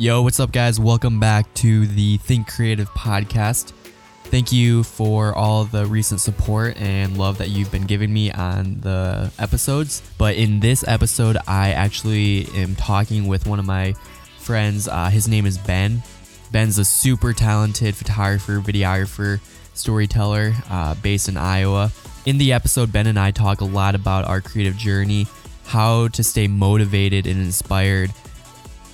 Yo, what's up, guys? Welcome back to the Think Creative podcast. Thank you for all the recent support and love that you've been giving me on the episodes. But in this episode, I actually am talking with one of my friends. Uh, his name is Ben. Ben's a super talented photographer, videographer, storyteller uh, based in Iowa. In the episode, Ben and I talk a lot about our creative journey, how to stay motivated and inspired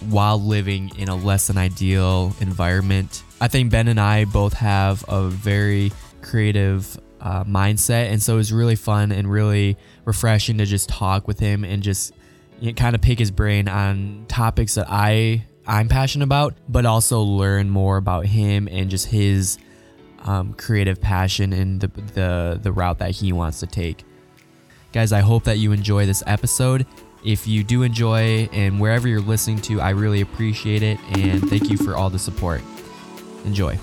while living in a less than ideal environment. I think Ben and I both have a very creative uh, mindset, and so it was really fun and really refreshing to just talk with him and just you know, kind of pick his brain on topics that I I'm passionate about, but also learn more about him and just his um, creative passion and the, the the route that he wants to take. Guys, I hope that you enjoy this episode. If you do enjoy and wherever you're listening to, I really appreciate it and thank you for all the support. Enjoy.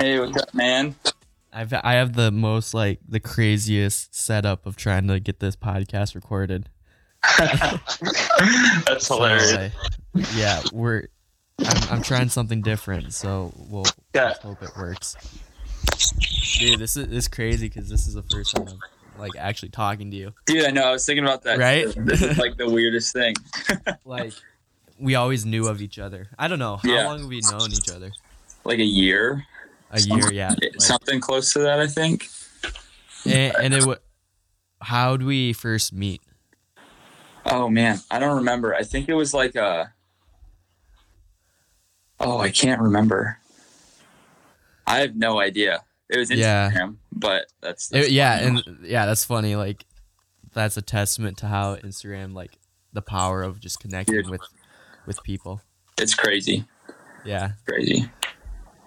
Hey, what's up, man? I've I have the most like the craziest setup of trying to get this podcast recorded. That's So, hilarious. uh, yeah, we're I'm, I'm trying something different, so we'll Yeah. hope it works. Dude, this is this is crazy because this is the first time I'm like actually talking to you. Dude, I know. I was thinking about that. Right? This is like the weirdest thing. Like we always knew of each other. I don't know how Yeah. long have we known each other? Like a year. A year, yeah. Like, Something close to that, I think. and, and it would we first meet? Oh man, I don't remember. I think it was like a. Oh, I can't remember. I have no idea. It was Instagram, Yeah. but that's, that's It- yeah, and yeah, that's funny. Like that's a testament to how Instagram, like the power of just connecting Dude. with with people. it's crazy, Yeah. crazy.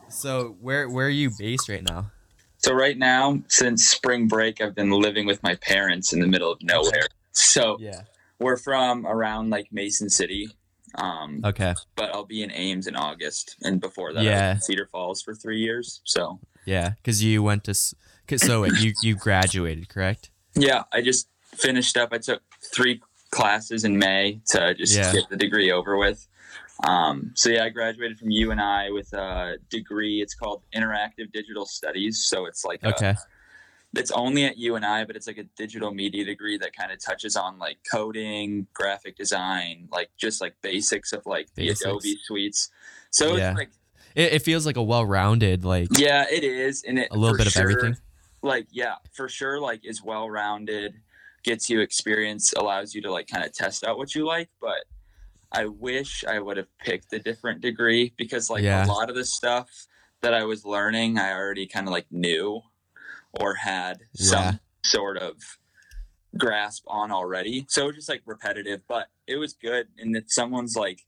So where where are you based right now? So right now, since spring break, I've been living with my parents in the middle of nowhere. So Yeah. we're from around like Mason City, um, Okay. but I'll be in Ames in August, and before that, I was Yeah. in Cedar Falls for three years. So Yeah, because you went to. 'cause- So wait, you you graduated, correct? yeah, I just finished up. I took three classes in May to just Yeah. get the degree over with. Um, so yeah, I graduated from UNI with a degree. It's called Interactive Digital Studies. So it's like a- Okay. It's only at UNI, but it's like a digital media degree that kind of touches on like coding, graphic design, like just like basics of like the Basics. Adobe suites. So Yeah. it's like, It, it feels like a well-rounded, like yeah, it is, and it a little bit of everything. Like, yeah, for sure, like is well rounded, gets you experience, allows you to like kind of test out what you like. But I wish I would have picked a different degree because like Yeah. a lot of the stuff that I was learning, I already kind of like knew or had Yeah. some sort of grasp on already. So it was just like repetitive, but it was good. And if someone's like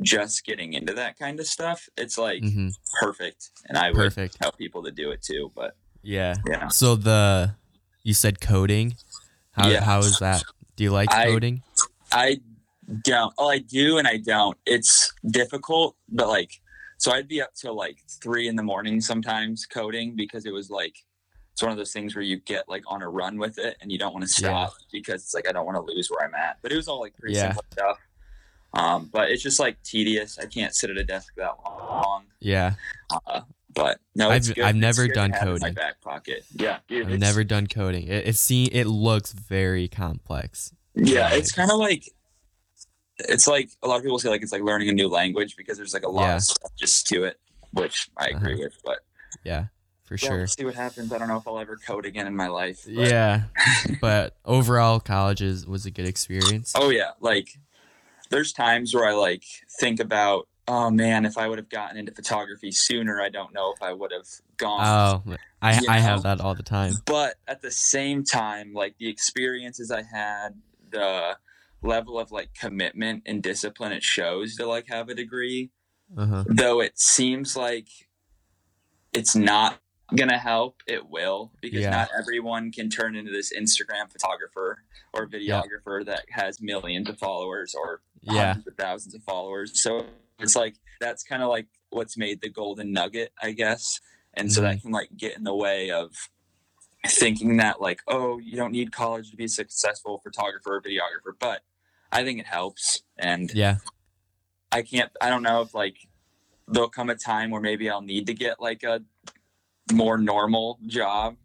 just getting into that kind of stuff, it's like hmm perfect. And I would Perfect. tell people to do it too. But Yeah. yeah, So the you said coding. How Yeah. how is that? Do you like I- coding? I don't. Oh, I do and I don't. It's difficult, but like, so I'd be up till like three in the morning sometimes coding because it was like, it's one of those things where you get like on a run with it and you don't want to stop because it's like, I don't want to lose where I'm at. But it was all like pretty Yeah. simple stuff. Um, but it's just like tedious. I can't sit at a desk that long. Yeah. Uh, but no, I've-. I've never done have in my coding. back pocket. Yeah, dude, I've never done coding. It it see it looks very complex. Yeah, it's kind of like it's like a lot of people say like it's like learning a new language because there's like a lot Yeah. of stuff just to it, which I agree with. But Yeah, for yeah, sure. we'll see what happens. I don't know if I'll ever code again in my life. but- Yeah, but overall, college is, was a good experience. Oh yeah, like there's times where I like think about, oh man, if I would have gotten into photography sooner, I don't know if I would have gone. Oh, I I know? have that all the time. but at the same time like the experiences i had the level of like commitment and discipline it shows to like have a degree Uh huh. though it seems like it's not gonna help it will because Yeah. not everyone can turn into this instagram photographer or videographer that has millions of followers or Yeah, hundreds of thousands of followers so it's like that's kind of like what's made the golden nugget i guess and so Mm-hmm. that can like get in the way of thinking that like, oh, you don't need college to be a successful photographer or videographer, but I think it helps. And Yeah. I can't, I don't know if like there'll come a time where maybe I'll need to get like a more normal job.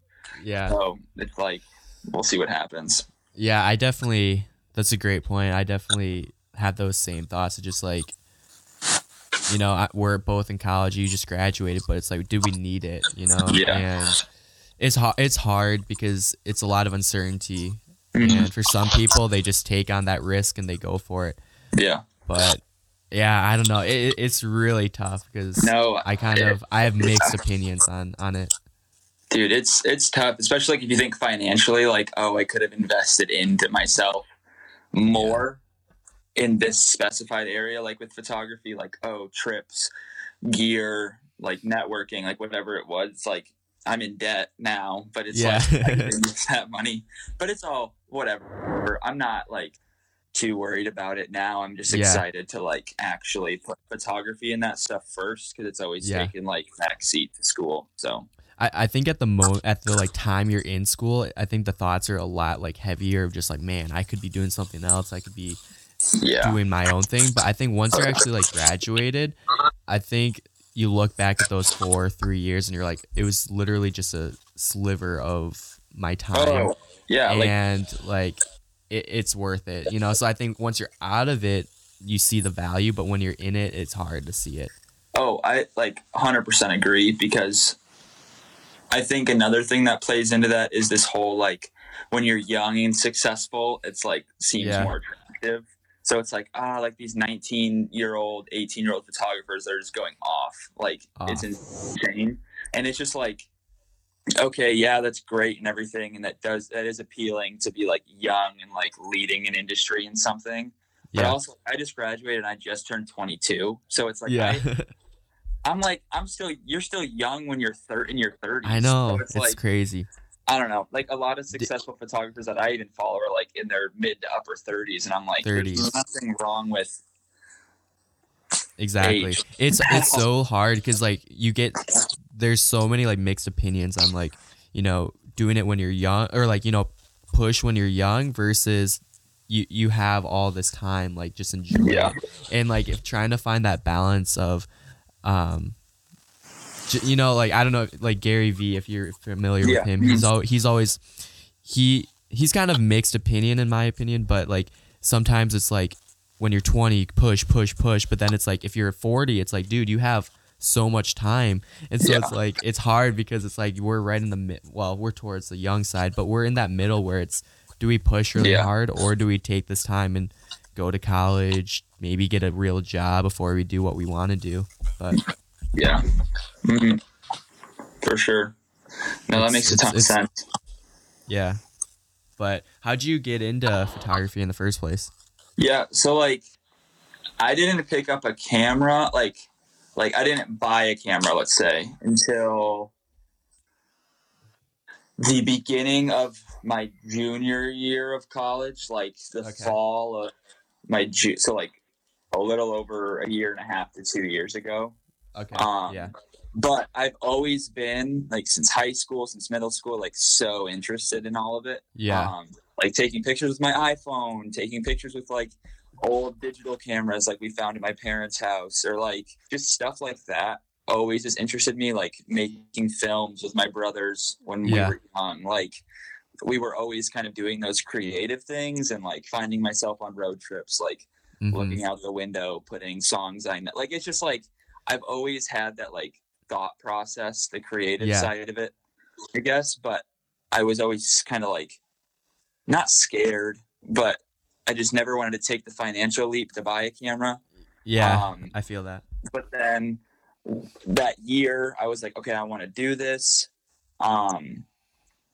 Yeah. So it's like, we'll see what happens. Yeah, I definitely. That's a great point. I definitely have those same thoughts. Of just like, you know, I, we're both in college. You just graduated, but it's like, do we need it? You know, Yeah. and it's hard. It's hard because it's a lot of uncertainty, Mhm. and for some people, they just take on that risk and they go for it. Yeah. But yeah, I don't know. It, it- it's really tough because No, I kind of I have mixed opinions on on it. dude it's it's tough especially like if you think financially like oh i could have invested into myself more in this specified area like with photography like oh trips gear like networking like whatever it was like i'm in debt now but it's Yeah. like i can use that money but it's all whatever i'm not like too worried about it now i'm just Yeah. excited to like actually put photography and that stuff first because it's always Yeah. taken like backseat to school so I, I think at the mo at the like time you're in school, I think the thoughts are a lot like heavier of just like, man, I could be doing something else. I could be yeah doing my own thing. But I think once you're actually like graduated, I think you look back at those four, three years and you're like, it was literally just a sliver of my time. Oh, yeah, like and like it, it's worth it, you know. So I think once you're out of it, you see the value, but when you're in it, it's hard to see it. oh, I like 100% agree because I think another thing that plays into that is this whole like when you're young and successful, it's like seems Yeah. more attractive. So it's like ah, like these 19 year old, 18 year old photographers that are just going off. Like it's insane, and it's just like okay, yeah, that's great and everything, and that does that is appealing to be like young and like leading an industry in something. But Yeah, also, I just graduated and I just turned 22. So it's like, yeah. I, I'm like, I'm still, you're still young when you're thir- in your 30s. I know So it's, it's, like, crazy. I don't know. Like a lot of successful photographers that I even follow are like in their mid to upper 30s. And I'm like, 30s. there's nothing wrong with, Exactly. age. It's it's so hard because like you get there's so many like mixed opinions on like you know doing it when you're young or like you know push when you're young versus you you have all this time like just enjoy Yeah. it and like if trying to find that balance of um j- you know like I don't know like Gary V if you're familiar Yeah. with him he's al- he's always he he's kind of mixed opinion in my opinion but like sometimes it's like when you're 20 push push push but then it's like if you're 40 it's like dude you have so much time and so Yeah. it's like it's hard because it's like we're right in the mid well we're towards the young side but we're in that middle where it's do we push really Yeah. hard or do we take this time and go to college maybe get a real job before we do what we want to do but yeah, Mhm. for sure. No, that makes a ton of sense. yeah but how'd you get into photography in the first place Yeah, so like I didn't pick up a camera like like I didn't buy a camera, let's say, until the beginning of my junior year of college, like the Okay. fall of my ju- so like a little over a year and a half to 2 years ago. okay Um, yeah But I've always been like since high school, since middle school, like so interested in all of it yeah um, like taking pictures with my iphone taking pictures with like old digital cameras like we found in my parents house or like just stuff like that always just interested me like making films with my brothers when we were young like we were always kind of doing those creative things and like finding myself on road trips like Mhm. looking out the window putting songs i know like it's just like i've always had that like thought process the creative Yeah. side of it i guess but i was always kind of like not scared but i just never wanted to take the financial leap to buy a camera yeah um, i feel that but then that year i was like okay i want to do this um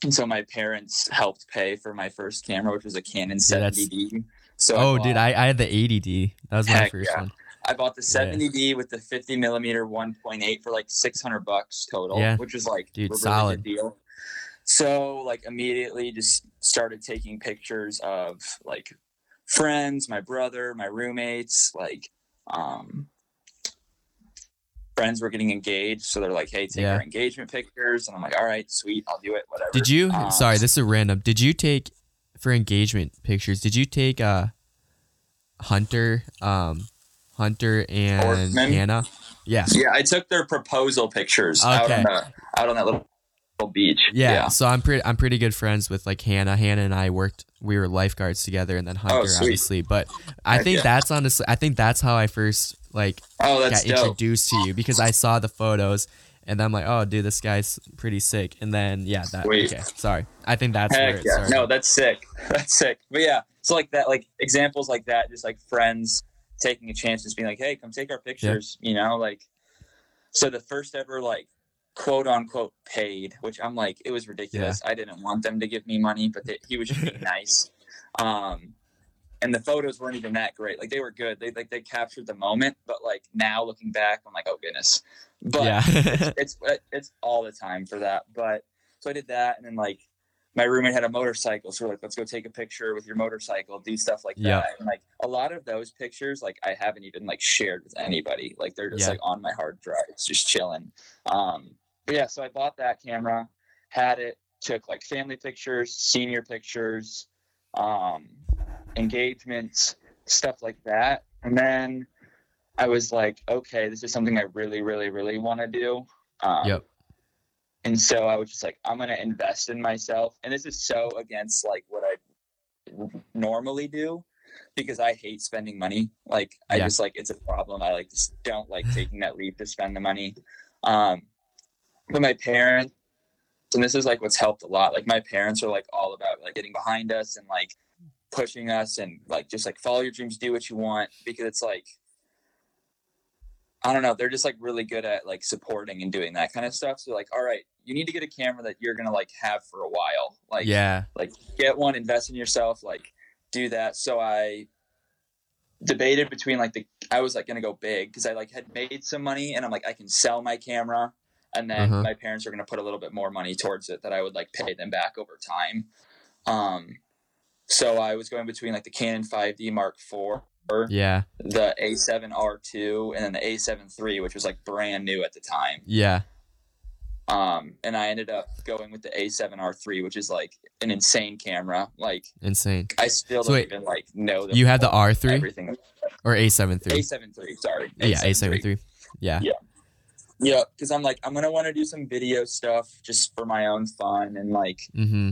and so my parents helped pay for my first camera which was a canon yeah, 70D. so oh bought- dude I, I had the 80d that was my first yeah. one I bought the 70D with the 50 millimeter 1.8 for like 600 bucks total, Yeah. which was like Dude, a really solid. good deal. So like immediately just started taking pictures of like friends, my brother, my roommates, like um friends were getting engaged, so they're like, "Hey, take Yeah. our engagement pictures," and I'm like, "All right, sweet, I'll do it, whatever." Did you? Um, sorry, this is random. Did you take for engagement pictures? Did you take uh Hunter, um, Hunter and Ortman? Hannah? Yeah. Yeah, I took their proposal pictures out on the out on that little beach. Yeah, so I'm pretty I'm pretty good friends with like Hannah. Hannah and I worked we were lifeguards together and then oh, Hunter Oh, obviously. But I Heck think yeah. that's honestly I think that's how I first like Oh, that's got dope. introduced to you because I saw the photos and I'm like, oh dude, this guy's pretty sick. And then yeah, that Sweet. okay. Sorry. I think that's Heck yeah. started. No, that's sick. That's sick. But yeah, so like that, like examples like that, just like friends taking a chance, just being like, "Hey, come take our pictures," you know, like. So the first ever like quote unquote paid, which I'm like, it was ridiculous. I didn't want them to give me money, but they, he was just being nice. Um, and the photos weren't even that great. Like they were good. They like they captured the moment, but like now looking back, I'm like, oh goodness. But yeah. it's it's all the time for that. But so I did that, and then like my roommate had a motorcycle, so we're like, let's go take a picture with your motorcycle, do stuff like that. Yeah. And like a lot of those pictures, like I haven't even like shared with anybody. Like they're just Yeah. like on my hard drive, it's just chilling. Um, yeah, so I bought that camera, had it, took like family pictures, senior pictures, um, engagements, stuff like that, and then. I was like, okay, this is something I really, really, really want to do. Um, Yep. And so I was just like, I'm gonna invest in myself, and this is so against like what I normally do because I hate spending money. Like I Yeah. just like it's a problem. I like just don't like taking that leap to spend the money. Um, but my parents, and this is like what's helped a lot. Like my parents are like all about like getting behind us and like pushing us and like just like follow your dreams, do what you want because it's like I don't know. They're just like really good at like supporting and doing that kind of stuff. So like, all right, you need to get a camera that you're gonna like have for a while. Like, yeah. like get one, invest in yourself, like do that. So I debated between like the I was like gonna go big because I like had made some money and I'm like I can sell my camera and then Uh-huh. my parents are gonna put a little bit more money towards it that I would like pay them back over time. Um, so I was going between like the Canon 5D Mark IV Yeah. the A7R2 and then the A7 III, which was like brand new at the time. Yeah. Um, and I ended up going with the A7R3, which is like an insane camera. Like Insane. I still So don't wait, even like know You had the R3 everything. or A7 III? A7 III, sorry. Yeah, A7 III. Yeah. Yeah, because I'm like I'm gonna want to do some video stuff just for my own fun and like Mm-hmm.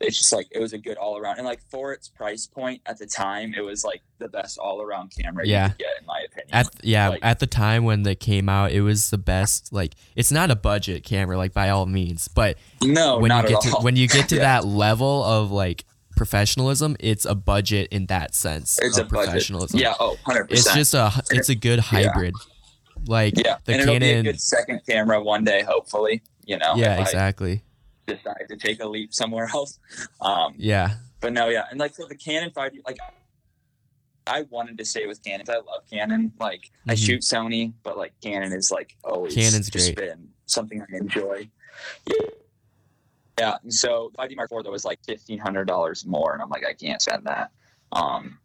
it's just like it was a good all around and like for its price point at the time it was like the best all around camera Yeah. you could get in my opinion. At yeah, Like- at the time when they came out, it was the best. Like, it's not a budget camera, like by all means, but no, when not you get to all. when you get to Yeah. that level of like professionalism, it's a budget in that sense it's a of budget. professionalism. Yeah, oh, 100 it's just a it's a good hybrid. Like Yeah, the and it'll be a Canon. good second camera one day, hopefully. You know, yeah, exactly. I decide to take a leap somewhere else. Um, Yeah, but no, yeah, and like for the Canon 5D, like I wanted to stay with Canon. I love Canon. Like I Mhm. shoot Sony, but like Canon is like always Canon's just great. been something I enjoy. Yeah, and so 5D Mark IV that was like fifteen hundred dollars more, and I'm like, I can't spend that. Um,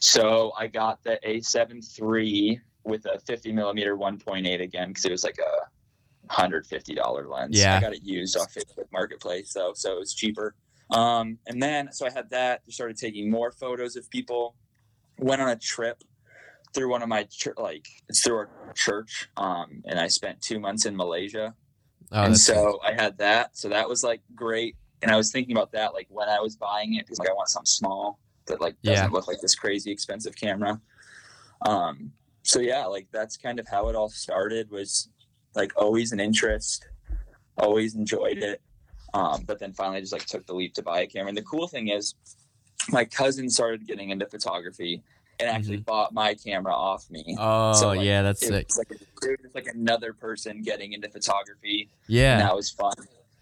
so I got the A7 III with a 50 millimeter 1.8 again because it was like a hundred fifty dollar lens. Yeah. I got it used off Facebook Marketplace, so so it was cheaper. Um, and then so I had that. Started taking more photos of people. Went on a trip through one of my ch- like it's through our church, um, and I spent two months in Malaysia oh, and so I had that. So that was like great. And I was thinking about that like when I was buying it because like I want something small that like doesn't Yeah. look like this crazy expensive camera. Um so yeah, like that's kind of how it all started was like always an interest, always enjoyed it. Um, but then finally just like took the leap to buy a camera. And the cool thing is my cousin started getting into photography and actually bought my camera off me. oh so, like, yeah, that's It sick. was like, it was like another person getting into photography Yeah, and that was fun.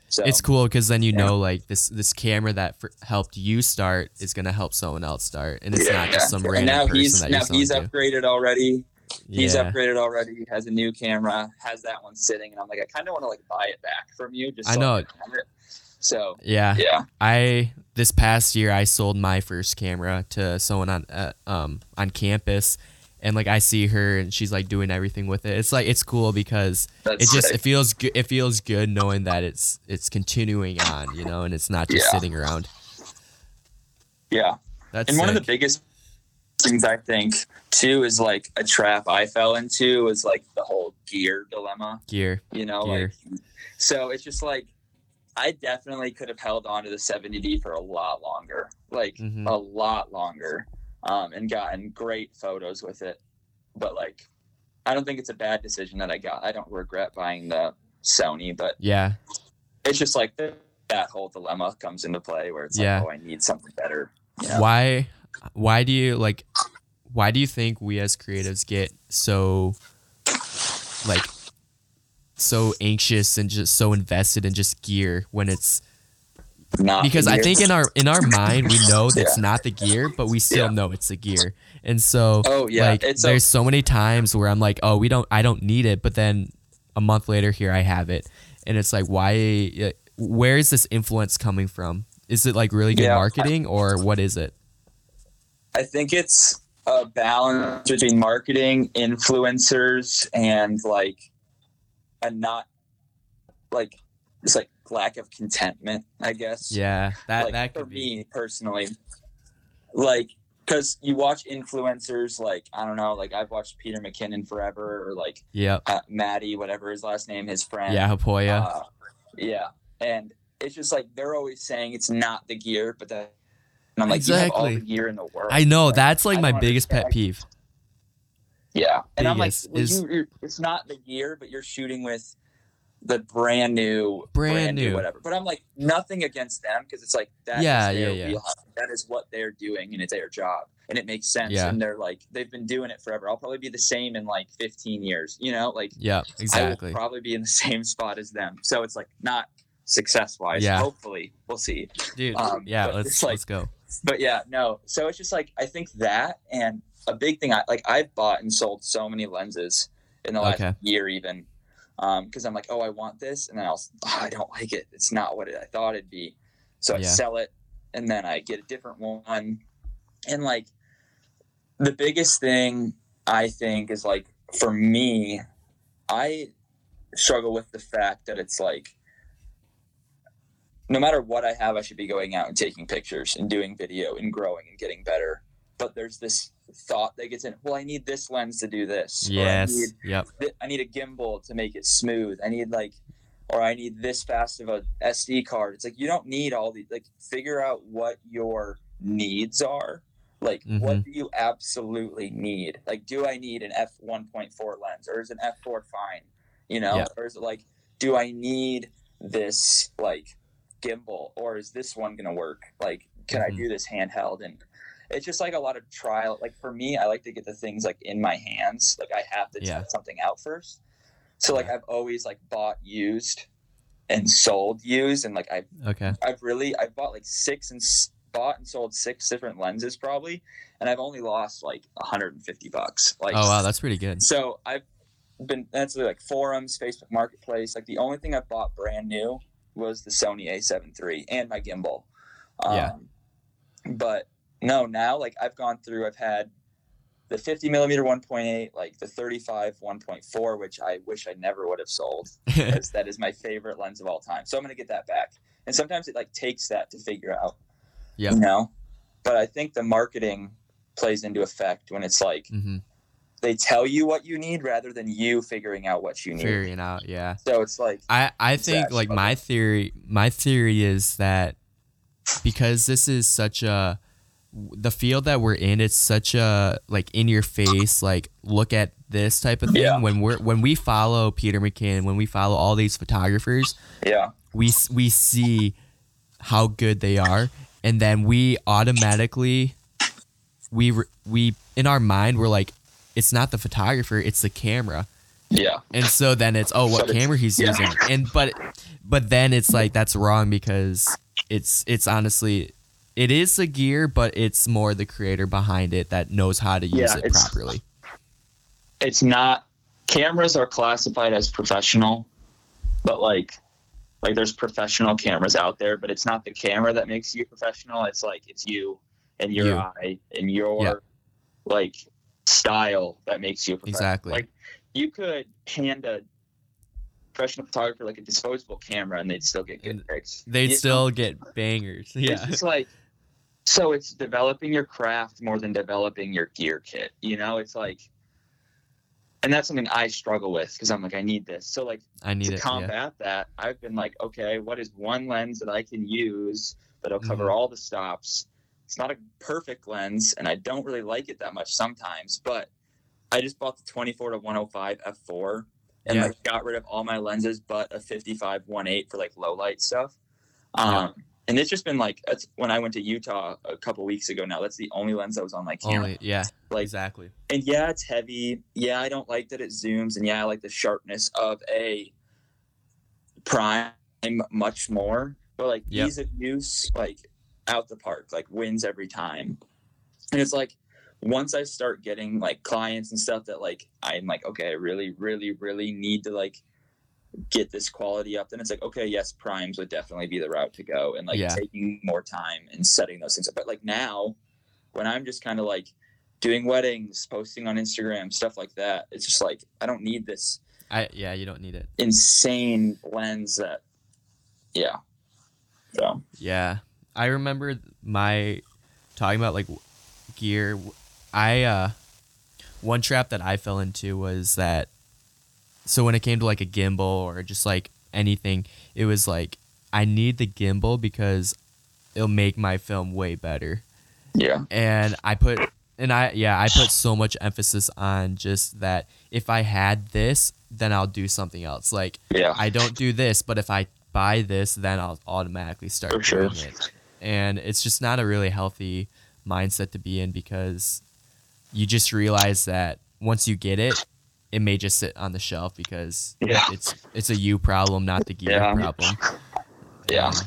So it's cool because then you Yeah. know like this this camera that for, helped you start is gonna help someone else start, and it's yeah, not just some and random now person he's that now you're he's to. upgraded already. He's yeah, upgraded already. Has a new camera. Has that one sitting, and I'm like, I kind of want to like buy it back from you. Just I know. it. So yeah. yeah, I this past year I sold my first camera to someone on uh, um on campus, and like I see her and she's like doing everything with it. It's like it's cool because That's it just sick. it feels good. It feels good knowing that it's it's continuing on, you know, and it's not just Yeah. sitting around. yeah. That's and one of the biggest things I think too is like a trap I fell into is like the whole gear dilemma. gear. You know, Gear. like so it's just like I definitely could have held on to the 70D for a lot longer, like Mhm. a lot longer, um, and gotten great photos with it. But like, I don't think it's a bad decision that I got. I don't regret buying the Sony, but Yeah, it's just like the, that whole dilemma comes into play where it's Yeah. like, oh, I need something better. Yeah. why why do you like why do you think we as creatives get so like so anxious and just so invested in just gear when it's Not because I think in our in our mind we know that's not the gear, but we still Yeah. know it's the gear. And so Oh yeah, like it's a, there's so many times where I'm like, "Oh, we don't I don't need it," but then a month later here I have it. And it's like, "Why uh, where is this influence coming from? Is it like really good Yeah. marketing or what is it?" I think it's a balance between marketing, influencers, and like a not like it's like lack of contentment, I guess. Yeah, that like that for be. me personally, like because you watch influencers like I don't know, like I've watched Peter McKinnon forever, or like yeah, uh, Matti, whatever his last name, his friend. Yeah, Haapoja. Uh, yeah, and it's just like they're always saying it's not the gear, but then and I'm like, you have all the Exactly. gear in the world. I know Like, that's like my biggest pet peeve. Yeah, and I'm like, well, is- you, you're, it's not the gear, but you're shooting with the brand new, Brand new. whatever. But I'm like, nothing against them because it's like that Yeah, yeah, yeah. wheelhouse. That is what they're doing, and it's their job, and it makes sense. Yeah. And they're like, they've been doing it forever. I'll probably be the same in like 15 years. You know, like Yeah, exactly. probably be in the same spot as them. So it's like not success wise. Yeah. Hopefully, we'll see. Dude, um, yeah, let's like- let's go. But yeah, no. So it's just like I think that and a big thing. I like I've bought and sold so many lenses in the last Okay. year, even um, because I'm like, oh, I want this, and then I'll, oh, I don't like it. It's not what it, I thought it'd be. So I Yeah. sell it, and then I get a different one. And like the biggest thing I think is like for me, I struggle with the fact that it's like no matter what I have, I should be going out and taking pictures and doing video and growing and getting better. But there's this thought that gets in. Well, I need this lens to do this. or I Yes. need, Yep. thi- I need a gimbal to make it smooth. I need like, or I need this fast of a SD card. It's like you don't need all these. Like, figure out what your needs are. Like, mm-hmm. what do you absolutely need? Like, do I need an f 1.4 lens, or is an f 4 fine? You know, Yeah. or is it like, do I need this like gimbal, or is this one gonna work? Like, can Mhm. I do this handheld? And it's just like a lot of trial. Like for me, I like to get the things like in my hands. Like I have to Yeah. test something out first. So like. I've always like bought used and sold used, and like I've Okay. I've really I've bought like six and s- bought and sold six different lenses probably, and I've only lost like 150 bucks. Like Oh wow, that's pretty good. so I've been that's like forums, Facebook Marketplace. Like the only thing I've bought brand new was the Sony A7 III and my gimbal. Um, Yeah. But no, now like I've gone through. I've had the 50 millimeter 1.8, like the 35 1.4, which I wish I never would have sold because that is my favorite lens of all time. So I'm gonna get that back. And sometimes it like takes that to figure out. yeah. You know, but I think the marketing plays into effect when it's like hmm they tell you what you need rather than you figuring out what you need. Figuring out, yeah. So it's like, I I think like my theory my theory is that because this is such a the field that we're in it's such a like in your face like look at this type of thing Yeah. when we're when we follow Peter McKinnon when we follow all these photographers yeah, we we see how good they are and then we automatically we we in our mind we're like it's not the photographer it's the camera yeah, and so then it's oh what it's- camera he's yeah. using and but but then it's like that's wrong because it's it's honestly it is the gear but it's more the creator behind it that knows how to use Yeah, it it's- properly it's not. Cameras are classified as professional, but like, like there's professional cameras out there, but it's not the camera that makes you professional. It's like it's you and your You. eye and your Yeah. like style that makes you. Exactly. Like you could hand a professional photographer like a disposable camera and they'd still get good pics. They'd You still know? get bangers. It's Yeah. just like so it's developing your craft more than developing your gear kit. You know, it's like and that's something I struggle with because I'm like, I need this. So like I need to it. Yeah. combat that, I've been like, okay, what is one lens that I can use that'll cover Mhm. all the stops? It's not a perfect lens, and I don't really like it that much sometimes, but I just bought the 24 to 105 f4 and Yeah. like got rid of all my lenses but a 55 1.8 for like low light stuff. Um, Yeah. And it's just been like that's when I went to Utah a couple weeks ago. Now that's the only lens that was on my camera. Only yeah. like exactly. and yeah, it's heavy. Yeah, I don't like that it zooms, and yeah, I like the sharpness of a prime much more. But like Yep. ease of use, like out the park, like wins every time. And it's like once I start getting like clients and stuff that like I'm like, okay, I really, really, really need to like get this quality up, then it's like, okay, yes, primes would definitely be the route to go, and like Yeah. taking more time and setting those things up. But like now, when I'm just kind of like doing weddings, posting on Instagram, stuff like that. It's just like I don't need this I yeah. You don't need it. insane lens that yeah. So Yeah. I remember my talking about like gear. I uh one trap that I fell into was that so when it came to like a gimbal or just like anything, it was like I need the gimbal because it'll make my film way better. yeah. And I put and I yeah, I put so much emphasis on just that if I had this, then I'll do something else. Like Yeah. I don't do this, but if I buy this, then I'll automatically start For sure. doing it. And it's just not a really healthy mindset to be in because you just realize that once you get it, it may just sit on the shelf because Yeah. it's it's a you problem, not the gear Yeah. problem. Yeah. And,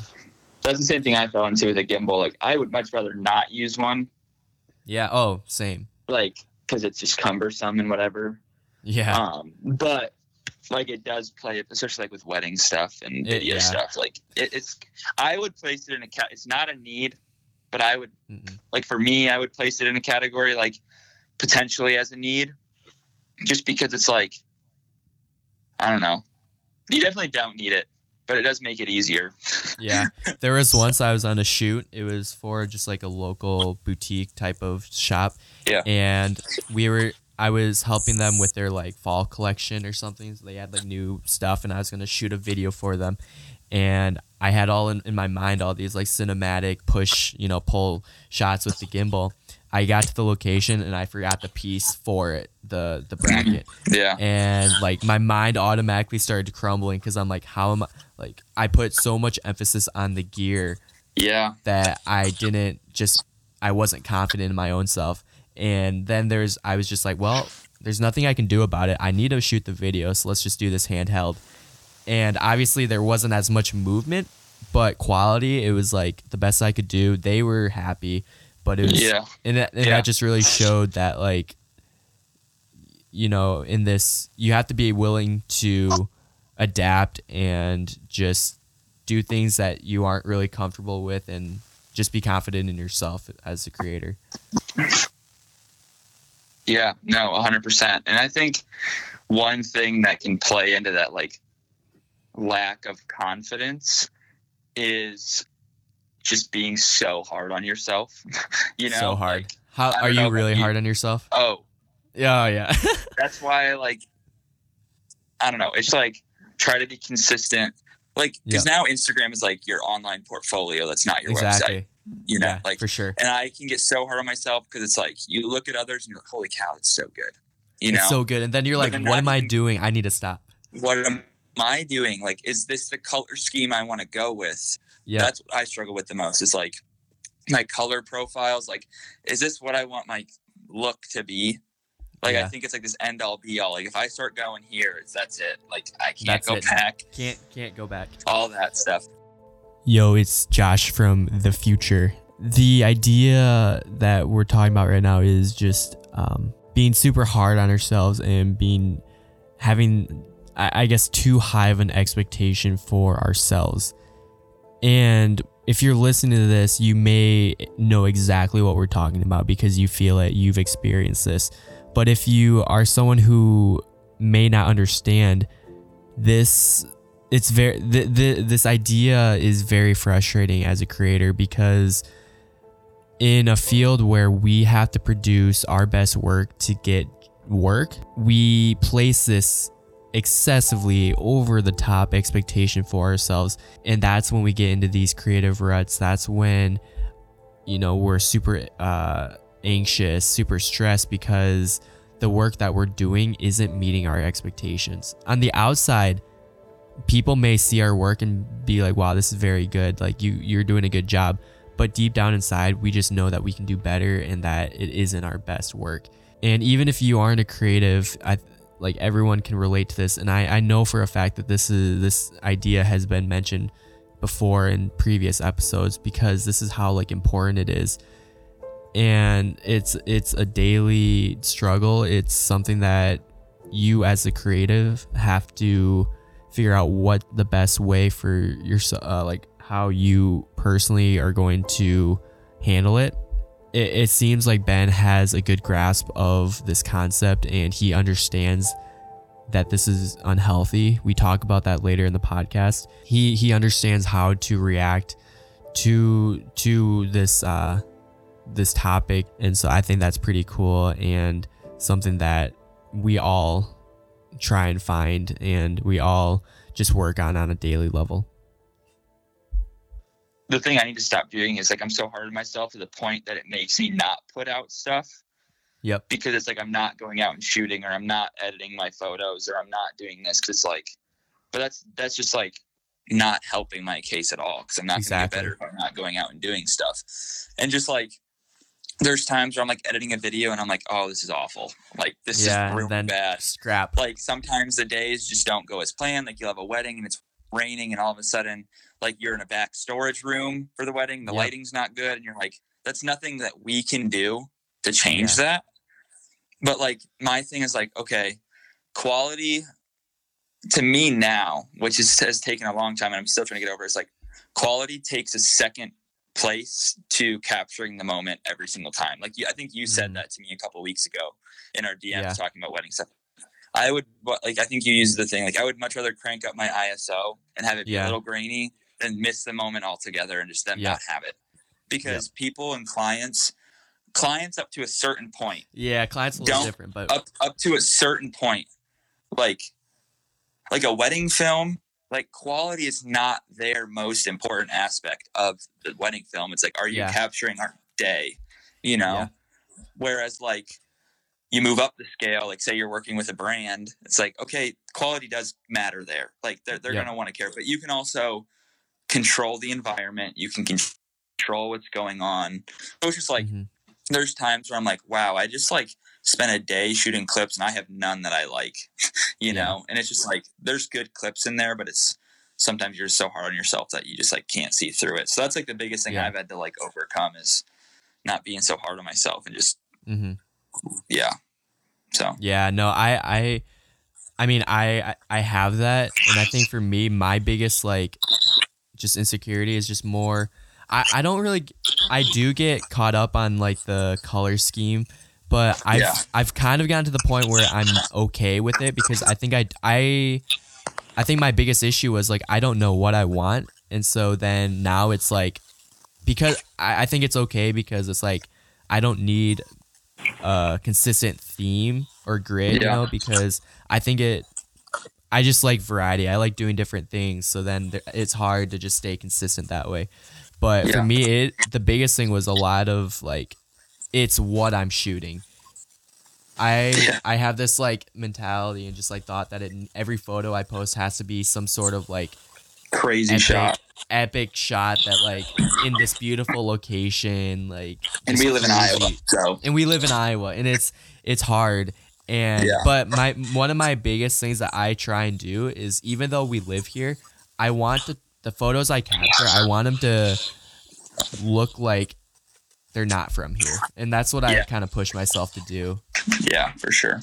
That's the same thing I fell into with a gimbal. Like I would much rather not use one, yeah. Oh, same. like because it's just cumbersome and whatever. Yeah. Um, but like it does play, especially like with wedding stuff and It- video yeah. stuff. Like it, it's, I would place it in a cat. It's not a need, but I would Mm-mm. like for me, I would place it in a category like potentially as a need, just because it's like, I don't know, you definitely don't need it, but it does make it easier. Yeah. There was once I was on a shoot. It was for just like a local boutique type of shop. Yeah. And we were I was helping them with their like fall collection or something. So they had like new stuff and I was gonna shoot a video for them. And I had all in, in my mind all these like cinematic push, you know, pull shots with the gimbal. I got to the location and I forgot the piece for it, the the bracket Yeah. and like my mind automatically started crumbling because I'm like, how am I? Like, I put so much emphasis on the gear Yeah. that I didn't just, I wasn't confident in my own self. And then there's, I was just like, well, there's nothing I can do about it. I need to shoot the video, so let's just do this handheld. And obviously, there wasn't as much movement, but quality, it was like the best I could do. They were happy, but it was, Yeah. and that, and Yeah. that just really showed that like you know in this you have to be willing to adapt and just do things that you aren't really comfortable with and just be confident in yourself as a creator Yeah, no, 100%. And I think one thing that can play into that like lack of confidence is just being so hard on yourself. you know, so hard like, how are don't know you really you. hard on yourself oh, yeah oh, yeah that's why like I don't know, it's like try to be consistent. Like because now Instagram is like your online portfolio that's not your website. You know, yeah like for sure and I can get so hard on myself because it's like you look at others and you're like, holy cow, it's so good. You know, it's so good and then you're like what am i doing i need to stop what am I doing? Like, is this the color scheme I want to go with? yeah That's what I struggle with the most. Is like my color profiles. Like, is this what I want my look to be? Like, I think it's like this end all be all. Like, if I start going here, it's that's it. Like, I can't That's go it. back. can't can't go back All that stuff. Yo, it's Josh from the future. The idea that we're talking about right now is just um, being super hard on ourselves and being having, I, I guess, too high of an expectation for ourselves. And if you're listening to this, you may know exactly what we're talking about because you feel it, you've experienced this. But if you are someone who may not understand this it's very the, the, this idea is very frustrating as a creator because in a field where we have to produce our best work to get work we place this excessively over the top expectation for ourselves. And that's when we get into these creative ruts. That's when you know we're super uh, anxious super stressed because the work that we're doing isn't meeting our expectations. On the outside people may see our work and be like wow this is very good. Like you you're doing a good job. But deep down inside we just know that we can do better and that it isn't our best work. And even if you aren't a creative i like everyone can relate to this. And i i know for a fact that this is this idea has been mentioned before in previous episodes because this is how like important it is. And it's it's a daily struggle. It's something that you as a creative have to figure out what the best way for your uh, like how you personally are going to handle it. it. It seems like Ben has a good grasp of this concept and he understands that this is unhealthy. We talk about that later in the podcast. He he understands how to react to to this uh this topic and so I think that's pretty cool and something that we all try and find and we all just work on on a daily level. The thing i need to stop doing is like i'm so hard on myself to the point that it makes me not put out stuff. Yep. Because it's like i'm not going out and shooting or i'm not editing my photos or i'm not doing this because it's like but that's that's just like not helping my case at all because i'm not exactly. going to get better if i'm not going out and doing stuff. And just like there's times where I'm like editing a video and I'm like, oh, this is awful. Like this yeah, is really bad. Scrap. Like sometimes the days just don't go as planned. Like you'll have a wedding and it's raining and all of a sudden like you're in a back storage room for the wedding, the yep. lighting's not good, and you're like, that's nothing that we can do to change yeah. that. But like my thing is like, okay, quality to me now, which is, has taken a long time and I'm still trying to get over, is like quality takes a second place to capturing the moment every single time. Like you, I think you said mm. that to me a couple weeks ago in our DMs yeah. talking about wedding stuff. I would like I think you used the thing like I would much rather crank up my ISO and have it be yeah. a little grainy than miss the moment altogether and just them yeah. not have it. Because people and clients clients up to a certain point. Yeah, clients a little different, but up up to a certain point. Like like a wedding film like quality is not their most important aspect of the wedding film. It's like, are you yeah. capturing our day? You know? Yeah. Whereas like you move up the scale, like say you're working with a brand, it's like, okay, quality does matter there. Like they're, they're yeah. going to want to care, but you can also control the environment. You can control what's going on. So it's just like, mm-hmm. there's times where I'm like, wow, I just like spent a day shooting clips and I have none that I like, you yeah. know? And it's just like, there's good clips in there, but it's sometimes you're so hard on yourself that you just like can't see through it. So that's like the biggest thing yeah. I've had to like overcome is not being so hard on myself and just, mm-hmm. yeah. So, yeah, no, I, I, I mean, I, I have that. And I think for me, my biggest like just insecurity is just more, I, I don't really, I do get caught up on like the color scheme but I've yeah. I've kind of gotten to the point where I'm okay with it because I think I I I think my biggest issue was like I don't know what I want, and so then now it's like because I, I think it's okay because it's like I don't need a consistent theme or grid, yeah. you know, because I think it. I just like variety. I like doing different things, so then it's hard to just stay consistent that way. But yeah. for me, it the biggest thing was a lot of like it's what I'm shooting. I yeah. I have this like mentality and just like thought that in every photo I post has to be some sort of like crazy epic, shot, epic shot that like in this beautiful location, like. And we live crazy. in Iowa, so. And we live in Iowa, and it's it's hard. And yeah. but my one of my biggest things that I try and do is even though we live here, I want to, the photos I capture, I want them to look like they're not from here, and that's what yeah. I kind of push myself to do. Yeah, for sure.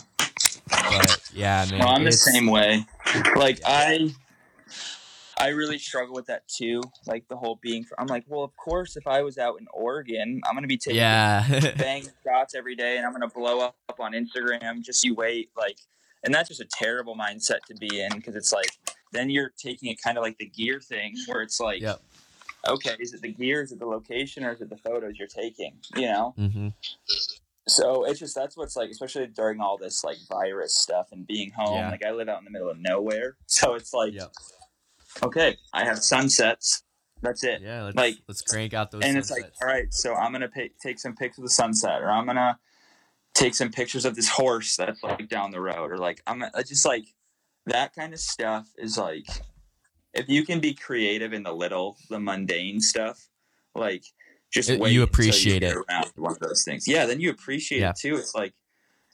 But yeah, man, well, I'm the same way. Like I, I really struggle with that too. Like the whole being. I'm like, well, of course, if I was out in Oregon, I'm gonna be taking yeah. bang shots every day, and I'm gonna blow up up on Instagram. Just you wait, like, and that's just a terrible mindset to be in because it's like then you're taking it kind of like the gear thing where it's like, Yep. Okay, is it the gear, is it the location, or is it the photos you're taking? You know. Mm-hmm. So it's just that's what's like, especially during all this like virus stuff and being home. Yeah. Like I live out in the middle of nowhere, so it's like, Yep. okay, I have sunsets. That's it. Yeah. Let's, Like- let's crank out those. and it's like, all right, so I'm gonna pay, take some pics of the sunset, or I'm gonna take some pictures of this horse that's like down the road, or like I'm just like that kind of stuff is like if you can be creative in the little, the mundane stuff, like just It- you appreciate get it. around one of those things. Yeah, then you appreciate Yeah. it too. It's like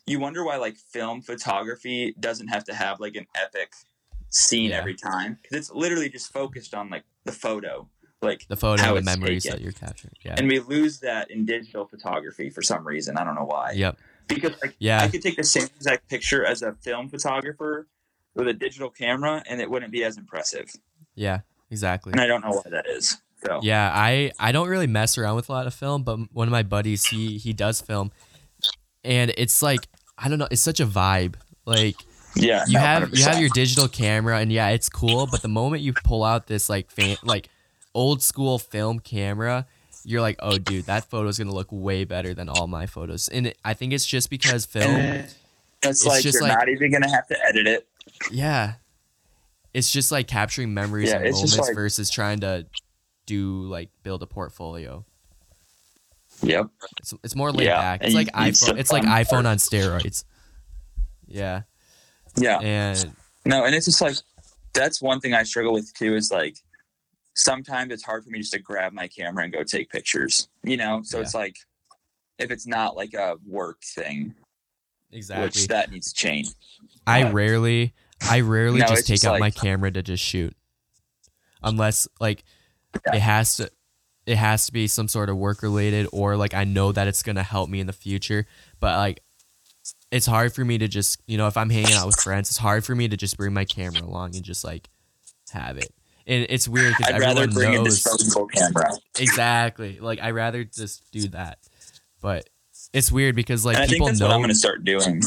you wonder why like film photography doesn't have to have like an epic scene Yeah. every time because it's literally just focused on like the photo, like the photo and memories taken. that you're capturing. Yeah. and we lose that in digital photography for some reason. I don't know why. yep. Because like Yeah. I could take the same exact picture as a film photographer with a digital camera, and it wouldn't be as impressive. Yeah. Exactly. And I don't know why that is. So Yeah, I I don't really mess around with a lot of film, but one of my buddies he he does film, and it's like I don't know, it's such a vibe. Like yeah, you no, have you have your digital camera, and yeah, it's cool. But the moment you pull out this like fan like old school film camera, you're like, oh dude, that photo is gonna look way better than all my photos. And it, I think it's just because film. It's, it's like just you're like- not even gonna have to edit it. Yeah. It's just like capturing memories Yeah, and moments like- versus trying to do like build a portfolio. Yep. It's, it's more laid Yeah, back. and It's like you- you iPhone. It's like iPhone on steroids. Yeah, Yeah. and No, and it's just like that's one thing I struggle with too. Is like sometimes it's hard for me just to grab my camera and go take pictures. You know, so Yeah. it's like if it's not like a work thing, exactly. which that needs to change. I but- rarely, I rarely No, just take just out my camera to just shoot, unless like Yeah. it has to. It has to be some sort of work related, or like I know that it's gonna help me in the future. But like, it's hard for me to just you know if I'm hanging out with friends, it's hard for me to just bring my camera along and just like have it. And it's weird because I'd rather bring a knows disposable camera. exactly. Like I rather just do that, but it's weird because like and I think people that's know. what I'm going to start doing.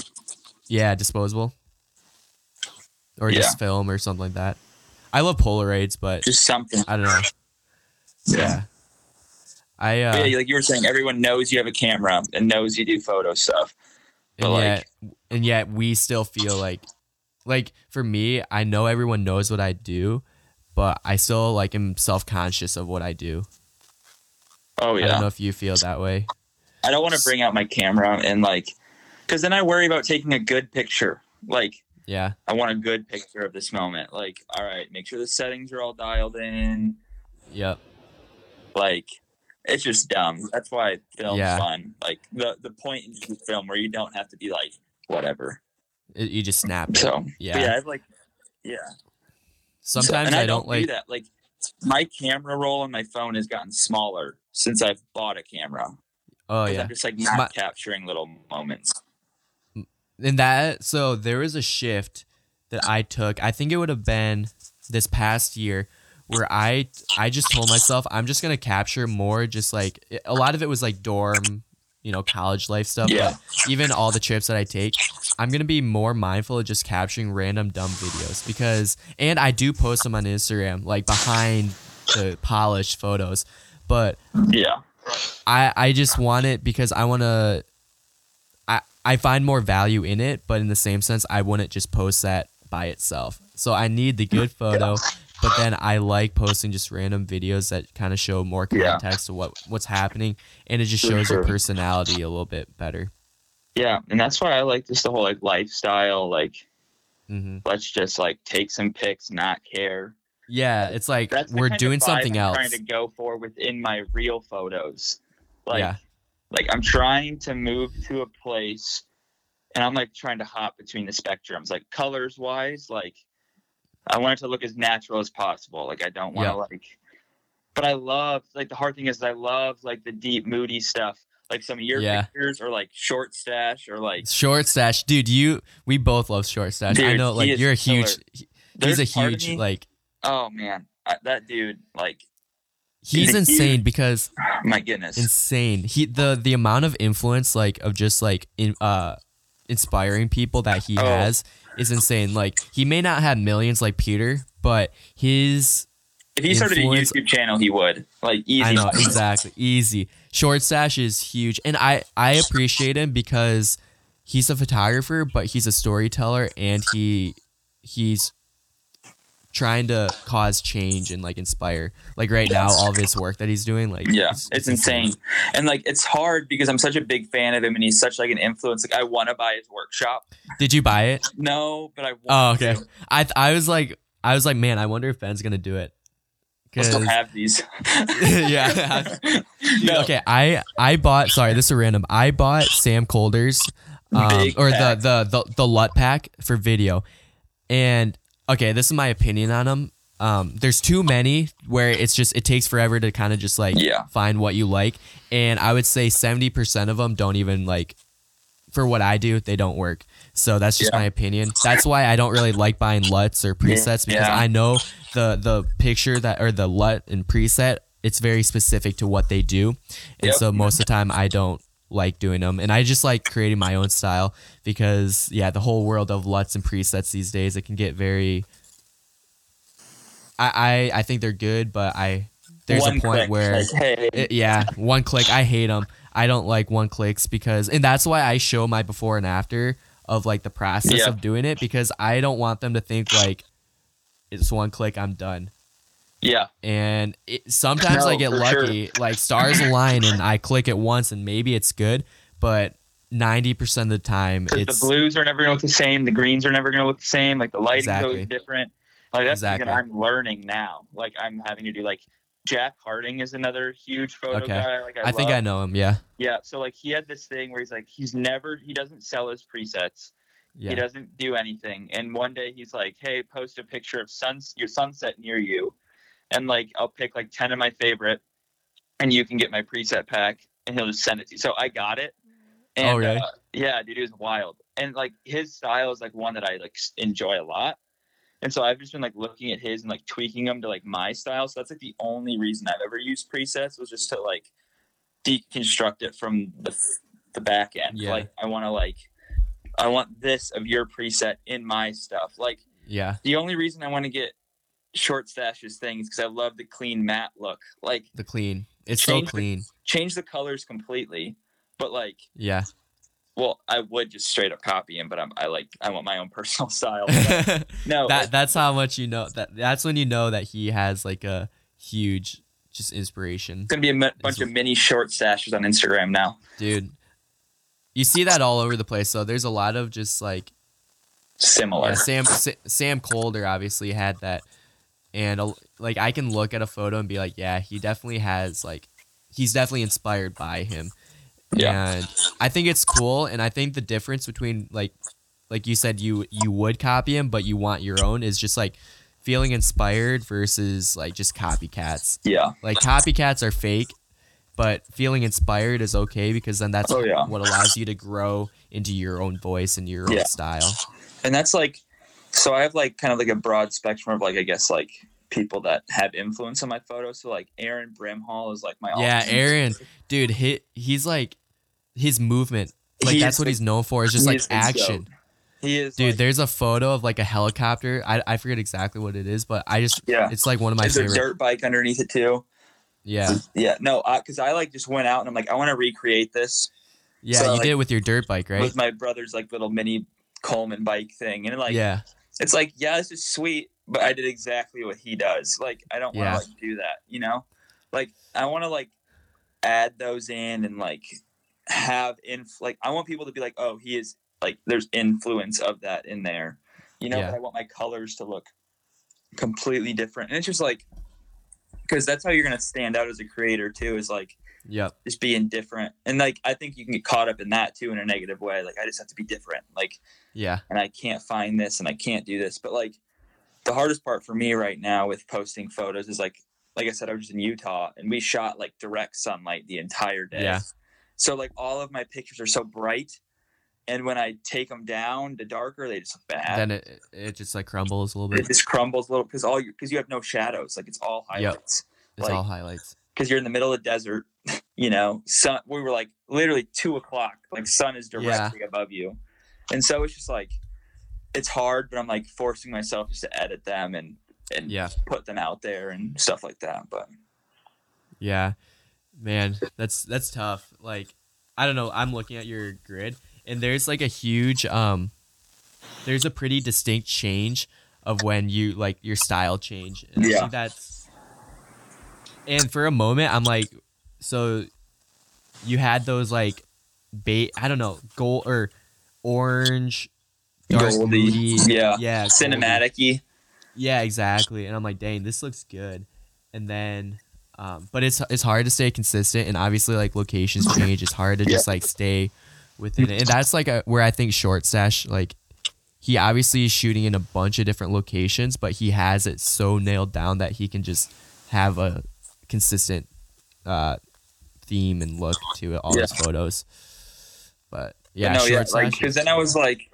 Yeah, disposable. Or Yeah. just film or something like that. I love Polaroids, but Just something. I don't know. Yeah. I uh yeah, like you were saying, everyone knows you have a camera and knows you do photo stuff. but, and like- yet and yet we still feel like like for me, I know everyone knows what I do, but I still like am self-conscious of what I do. Oh yeah. I don't know if you feel that way. I don't want to bring out my camera and like, because then I worry about taking a good picture. Like, Yeah. I want a good picture of this moment. Like, all right, make sure the settings are all dialed in. Yep. Like, it's just dumb. That's why film's Yeah. fun. Like the the point in the film where you don't have to be like whatever. It, you just snap it. So Yeah. yeah, I've like yeah. So- Sometimes and I, I, don't, do like that. Like my camera roll on my phone has gotten smaller since I've bought a camera. Oh yeah. I'm just like not My- capturing little moments. And that so there was a shift that I took. I think it would have been this past year where I I just told myself I'm just gonna capture more. Just like a lot of it was like dorm, you know, college life stuff. Yeah. But even all the trips that I take, I'm gonna be more mindful of just capturing random dumb videos because and I do post them on Instagram like behind the polished photos, but Yeah. I I just want it because I want to. I find more value in it, but in the same sense, I wouldn't just post that by itself. So I need the good photo, but then I like posting just random videos that kind of show more Yeah. context to what what's happening, and it just For shows your personality a little bit better. Yeah. And that's why I like just the whole like lifestyle, like mm-hmm. let's just like take some pics, not care. Yeah, it's like we're doing something I'm else. trying to go for within my real photos. Like yeah, like I'm trying to move to a place and I'm like trying to hop between the spectrums, like colors wise, like I want it to look as natural as possible. Like I don't want to Yeah. like but I love like the hard thing is I love like the deep moody stuff. Like some of your Yeah. pictures or like short stash or like short stash, dude. You we both love short stash. I know, like you're a killer. huge. He's There's a huge me- like. oh man, I, that dude like He's insane because my goodness. insane. He the the amount of influence like of just like in uh inspiring people that he Oh. has is insane. Like he may not have millions like Peter, but his If he started a YouTube channel, he would like easy. I know exactly easy. Short stash is huge, and I I appreciate him because he's a photographer, but he's a storyteller, and he he's trying to cause change and like inspire. Like right now, all of his work that he's doing, like Yeah, it's, insane, and like it's hard because I'm such a big fan of him, and he's such like an influence. Like I want to buy his workshop. Did you buy it? No, but I. Oh, okay. To. I I was like I was like, man, I wonder if Ben's gonna do it. I still have these. Yeah. No, Okay, I I bought. Sorry, this is random. I bought Sam Kolder's um, or the, the the the LUT pack for video, and okay, this is my opinion on them. Um, there's too many where it's just it takes forever to kind of just like Yeah. find what you like, and I would say seventy percent of them don't even like. For what I do, they don't work. So that's just Yeah. my opinion. That's why I don't really like buying LUTs or presets because Yeah. I know the the picture that or the LUT and preset. It's very specific to what they do, and Yep. so most of the time I don't like doing them, and I just like creating my own style because yeah, the whole world of LUTs and presets these days it can get very. I I, I think they're good, but I there's One a point click, where like, hey, it- yeah, one click. I hate them. I don't like one clicks because, and that's why I show my before and after of like the process Yeah. of doing it because I don't want them to think like it's one click, I'm done. Yeah, And it, sometimes No, I get for lucky, like stars align and I click it once and maybe it's good, but 90% of the time it's the blues are never gonna look the same. The greens are never gonna look the same. Like the lighting's Exactly. always different. Like that's Exactly. something I'm learning now. Like I'm having to do like Jack Harding is another huge photo Okay. guy. Like I, I think. I know him. Yeah. Yeah, so like he had this thing where he's like he's never he doesn't sell his presets. He doesn't do anything. And one day he's like, "Hey, post a picture of suns your sunset near you." And like I'll pick like 10 of my favorite and you can get my preset pack and he'll just send it to you. So I got it. And Oh, really? uh, yeah, dude, it was wild. And like his style is like one that I like enjoy a lot. And so I've just been like looking at his and like tweaking them to like my style. So that's like the only reason I've ever used presets was just to like deconstruct it from the the back end. Yeah. Like I want to like I want this of your preset in my stuff. Like Yeah. the only reason I want to get short stashes things because I love the clean matte look. Like The clean. It's so Change the- clean. change the colors completely, but like Yeah. well, I would just straight up copy him, but I'm I like I want my own personal style. that no, like, that's how much you know that that's when you know that he has like a huge just inspiration. it's gonna be a mi- bunch of mini short stashes on Instagram now. Dude. You see that all over the place. So there's a lot of just like Similar. Yeah, Sam Sa- Sam Kolder obviously had that, and a, like I can look at a photo and be like, yeah, he definitely has like, he's definitely inspired by him. Yeah. and I think it's cool, and I think the difference between like, like you said, you you would copy him, but you want your own is just like feeling inspired versus like just copycats. Yeah. Like copycats are fake, but feeling inspired is okay because then that's Oh, yeah. what allows you to grow into your own voice and your own style. and that's like so i have like kind of like a broad spectrum of like i guess like people that have influence on my photos so like aaron brimhall is like my Yeah, Aaron, dude, he, he's like his movement, like He that's what he's known for. Is just like is action, he is dude. like, there's a photo of like a helicopter. I, I forget exactly what it is, but I just yeah it's like one of my there's a favorite. dirt bike underneath it too Yeah, yeah no because I, like just went out and i'm like i want to recreate this yeah, So, you like, did it with your dirt bike, right? with my brother's like little mini coleman bike thing and like yeah, it's like yeah this is sweet but i did exactly what he does. Like i don't want to like do that you know? Like i want to like add those in and like have inf like i want people to be like oh he is like there's influence of that in there you know? Yeah. but i want my colors to look completely different. And it's just like because that's how you're gonna stand out as a creator too is like yeah, just being different. And like i think you can get caught up in that too in a negative way. Like i just have to be different. Like yeah, and I can't find this and I can't do this. But like the hardest part for me right now with posting photos is like like I said, I was in Utah and we shot like direct sunlight the entire day. Yeah. So like all of my pictures are so bright. And when I take them down to darker, they just look bad. then it it just like crumbles a little bit. it just crumbles a little because all you because you have no shadows. Like it's all Yep. highlights. It's like- all highlights. Because you're in the middle of the desert, you know. Sun. We were like literally two o'clock. Like sun is directly above you, and so it's just like it's hard, but I'm like forcing myself just to edit them and and Yeah. put them out there and stuff like that. But Yeah, man, that's that's tough. Like, I don't know. I'm looking at your grid, and there's like a huge um, there's a pretty distinct change of when you like your style change. And I Yeah. that's. And for a moment, I'm like, so you had those like bait. I don't know, goal or orange, dark Goldie, moody, yeah. yeah, goldy. cinematic-y. Yeah, exactly. And I'm like, dang, this looks good. And then, um, but it's it's hard to stay consistent, and obviously, like locations change. It's hard to just like stay within it, and that's like a, where I think Short Stash like he obviously is shooting in a bunch of different locations, but he has it so nailed down that he can just have a consistent uh, theme and look to all his photos. But yeah, no, yeah, like because then I was like,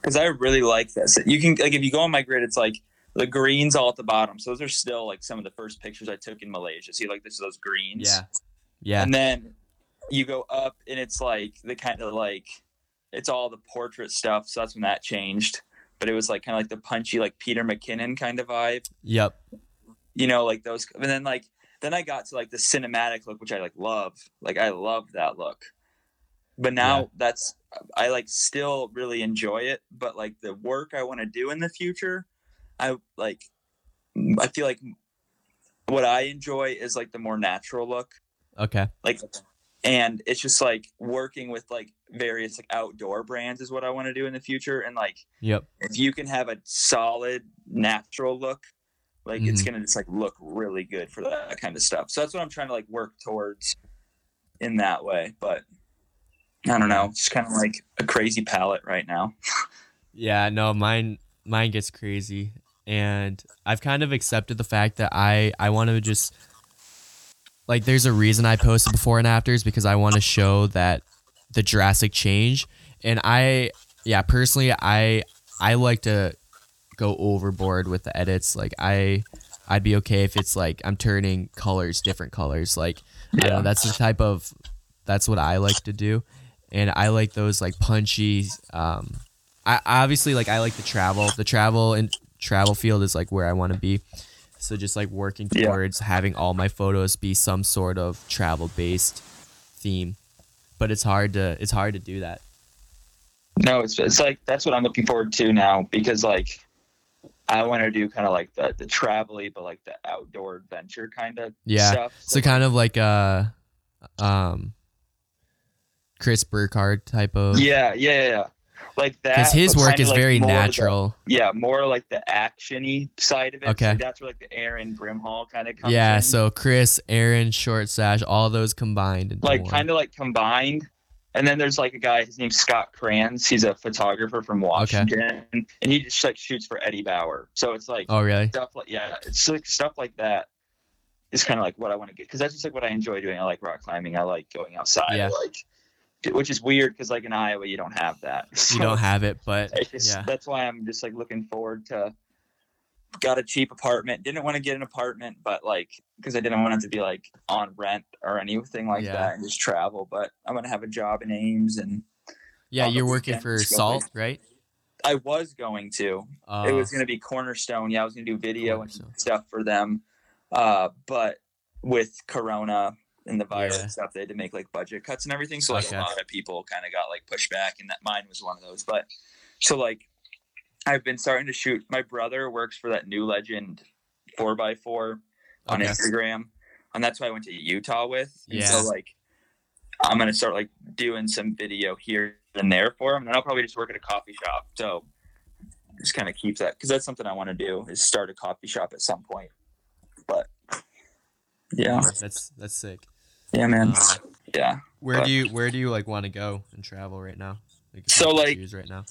because I really like this. You can like if you go on my grid, it's like the greens all at the bottom. So those are still like some of the first pictures I took in Malaysia. See, like this is those greens. yeah, yeah, And then you go up, and it's like the kind of like it's all the portrait stuff. So that's when that changed. But it was like kind of like the punchy, like Peter McKinnon kind of vibe. yep, You know, like those. And then like then I got to like the cinematic look, which I like love. Like I love that look. But now Yeah. that's I like still really enjoy it. But like the work I want to do in the future, I like. I feel like what I enjoy is like the more natural look okay, like and it's just like working with like various like outdoor brands is what I want to do in the future and like yep, if you can have a solid natural look like it's Mhm. gonna just like look really good for that kind of stuff so that's what I'm trying to like work towards in that way but I don't know it's kind of like a crazy palette right now. Yeah, no, mine mine gets crazy. And I've kind of accepted the fact that I I want to just like there's a reason I posted before and afters because I want to show that the drastic change. And I yeah, personally I I like to go overboard with the edits. Like I I'd be okay if it's like I'm turning colors different colors. Like I don't know, that's the type of that's what I like to do. And I like those like punchy um I obviously like I like the travel. The travel and travel field is like where I want to be. So just like working Yeah. towards having all my photos be some sort of travel based theme. But it's hard to it's hard to do that. No, it's it's like that's what I'm looking forward to now because like I want to do kind of like the the travel-y, but like the outdoor adventure kind of Yeah. stuff. So kind of like a um Chris Burkard type of yeah, yeah, yeah, like that. because his work is like very of the- natural. yeah, more like the actiony side of it. Okay. so that's where like the Aaron Brimhall kind of comes Yeah, in. so Chris, Aaron, Short Sash, all those combined into like kind of like combined. And then there's like a guy, his name's Scott Kranz. He's a photographer from Washington, and he just like shoots for Eddie Bauer. So it's like Oh really? stuff like yeah, it's like stuff like that is kind of like what I want to get because that's just like what I enjoy doing. I like rock climbing. I like going outside. Yeah. Like, which is weird because like in Iowa you don't have that. You don't have it, but just, yeah. that's why I'm just like looking forward to. Got a cheap apartment. Didn't want to get an apartment, but like because I didn't want it to be like on rent or anything like Yeah. that, and just travel. But I'm gonna have a job in Ames, and Yeah, you're working for Salt, right? I was going to. Uh, it was going to be Cornerstone. Yeah, I was going to do video Cornerstone. and stuff for them. Uh, but with Corona and the virus Yeah. and stuff, they had to make like budget cuts and everything. So like Okay. a lot of people kind of got like pushed back, and that mine was one of those. But so like, I've been starting to shoot. My brother works for that New Legend four x four on Okay. Instagram, and that's why I went to Utah with. And Yeah. So like, I'm gonna start like doing some video here and there for him, and I'll probably just work at a coffee shop. So just kind of keep that because that's something I want to do is start a coffee shop at some point. But yeah, That's that's sick. Yeah, man, Uh, yeah. where But- do you where do you like want to go and travel right now? Like, So, like- right now.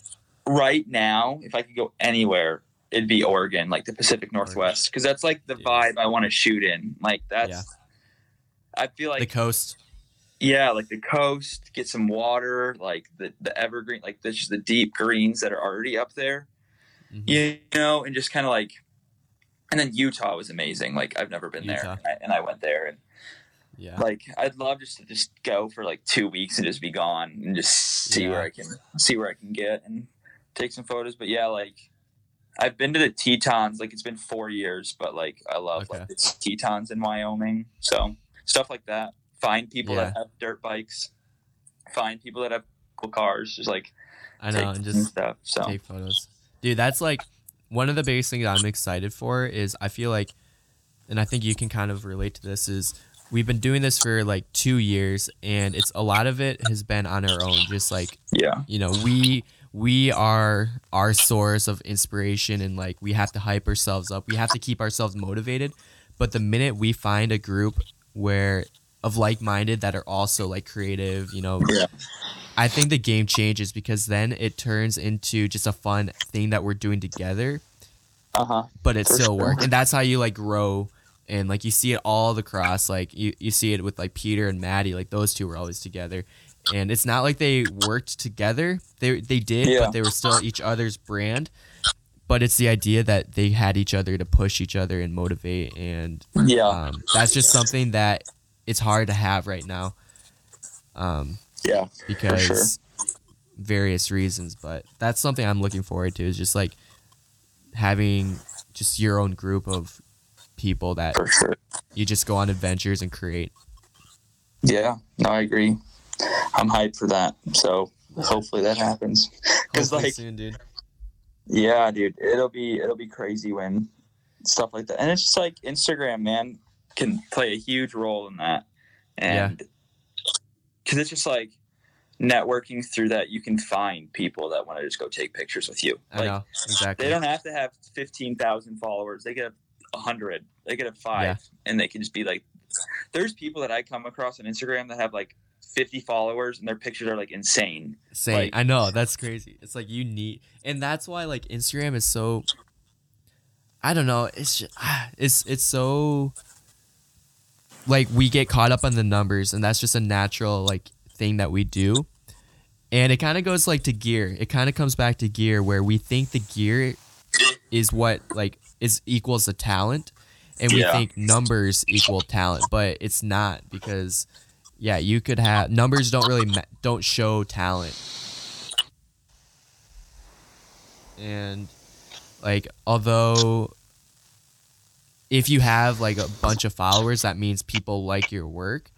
Right now, if I could go anywhere, it'd be Oregon, like the Pacific Northwest, because that's like the Yeah. vibe I want to shoot in. Like that's. Yeah. I feel like the coast. yeah like the coast get some water like the, the evergreen like the, just the deep greens that are already up there Mhm. you know and just kind of like and then utah was amazing like i've never been Utah. there and I, and I went there and Yeah. Like I'd love just to just go for like two weeks and just be gone and just see where I can see where I can get and take some photos. But yeah, like I've been to the Tetons. Like it's been four years, but like I love Okay. like the Tetons in Wyoming. So stuff like that. Find people that have dirt bikes. Find people that have cool cars. Just like I know, and just stuff. So take photos. Dude, that's like one of the biggest things I'm excited for is I feel like and I think you can kind of relate to this is we've been doing this for like 2 years and it's a lot of it has been on our own just like yeah, you know we we are our source of inspiration and like we have to hype ourselves up we have to keep ourselves motivated but the minute we find a group where of like-minded that are also like creative you know Yeah. i think the game changes because then it turns into just a fun thing that we're doing together uh huh. but it still sure. works and that's how you like grow and like you see it all across like you, you see it with like peter and Matti like those two were always together. And it's not like they worked together. They they did Yeah. but they were still each other's brand. But it's the idea that they had each other to push each other and motivate and Yeah, um, that's just something that it's hard to have right now. Um, yeah, because sure. various reasons but that's something i'm looking forward to is just like having just your own group of people that sure. you just go on adventures and create Yeah, no, I agree. I'm hyped for that. So hopefully that happens. Because like, soon dude yeah, dude, it'll be it'll be crazy when stuff like that. And it's just like Instagram, man, can play a huge role in that. And because it's just like networking through that, you can find people that want to just go take pictures with you. i Like, know exactly They don't have to have fifteen thousand followers. They could have hundred. They could have five, Yeah. and they can just be like. There's people that I come across on Instagram that have like 50 followers, and their pictures are like insane. Same. like- I know that's crazy. It's like you need, and that's why like Instagram is so. I don't know. It's just, it's it's so. Like we get caught up on the numbers, and that's just a natural like thing that we do, and it kind of goes like to gear. It kind of comes back to gear where we think the gear is what like is equals the talent, and we Yeah. think numbers equal talent, but it's not because yeah, you could have numbers don't really ma- don't show talent. And like although if you have like a bunch of followers that means people like your work,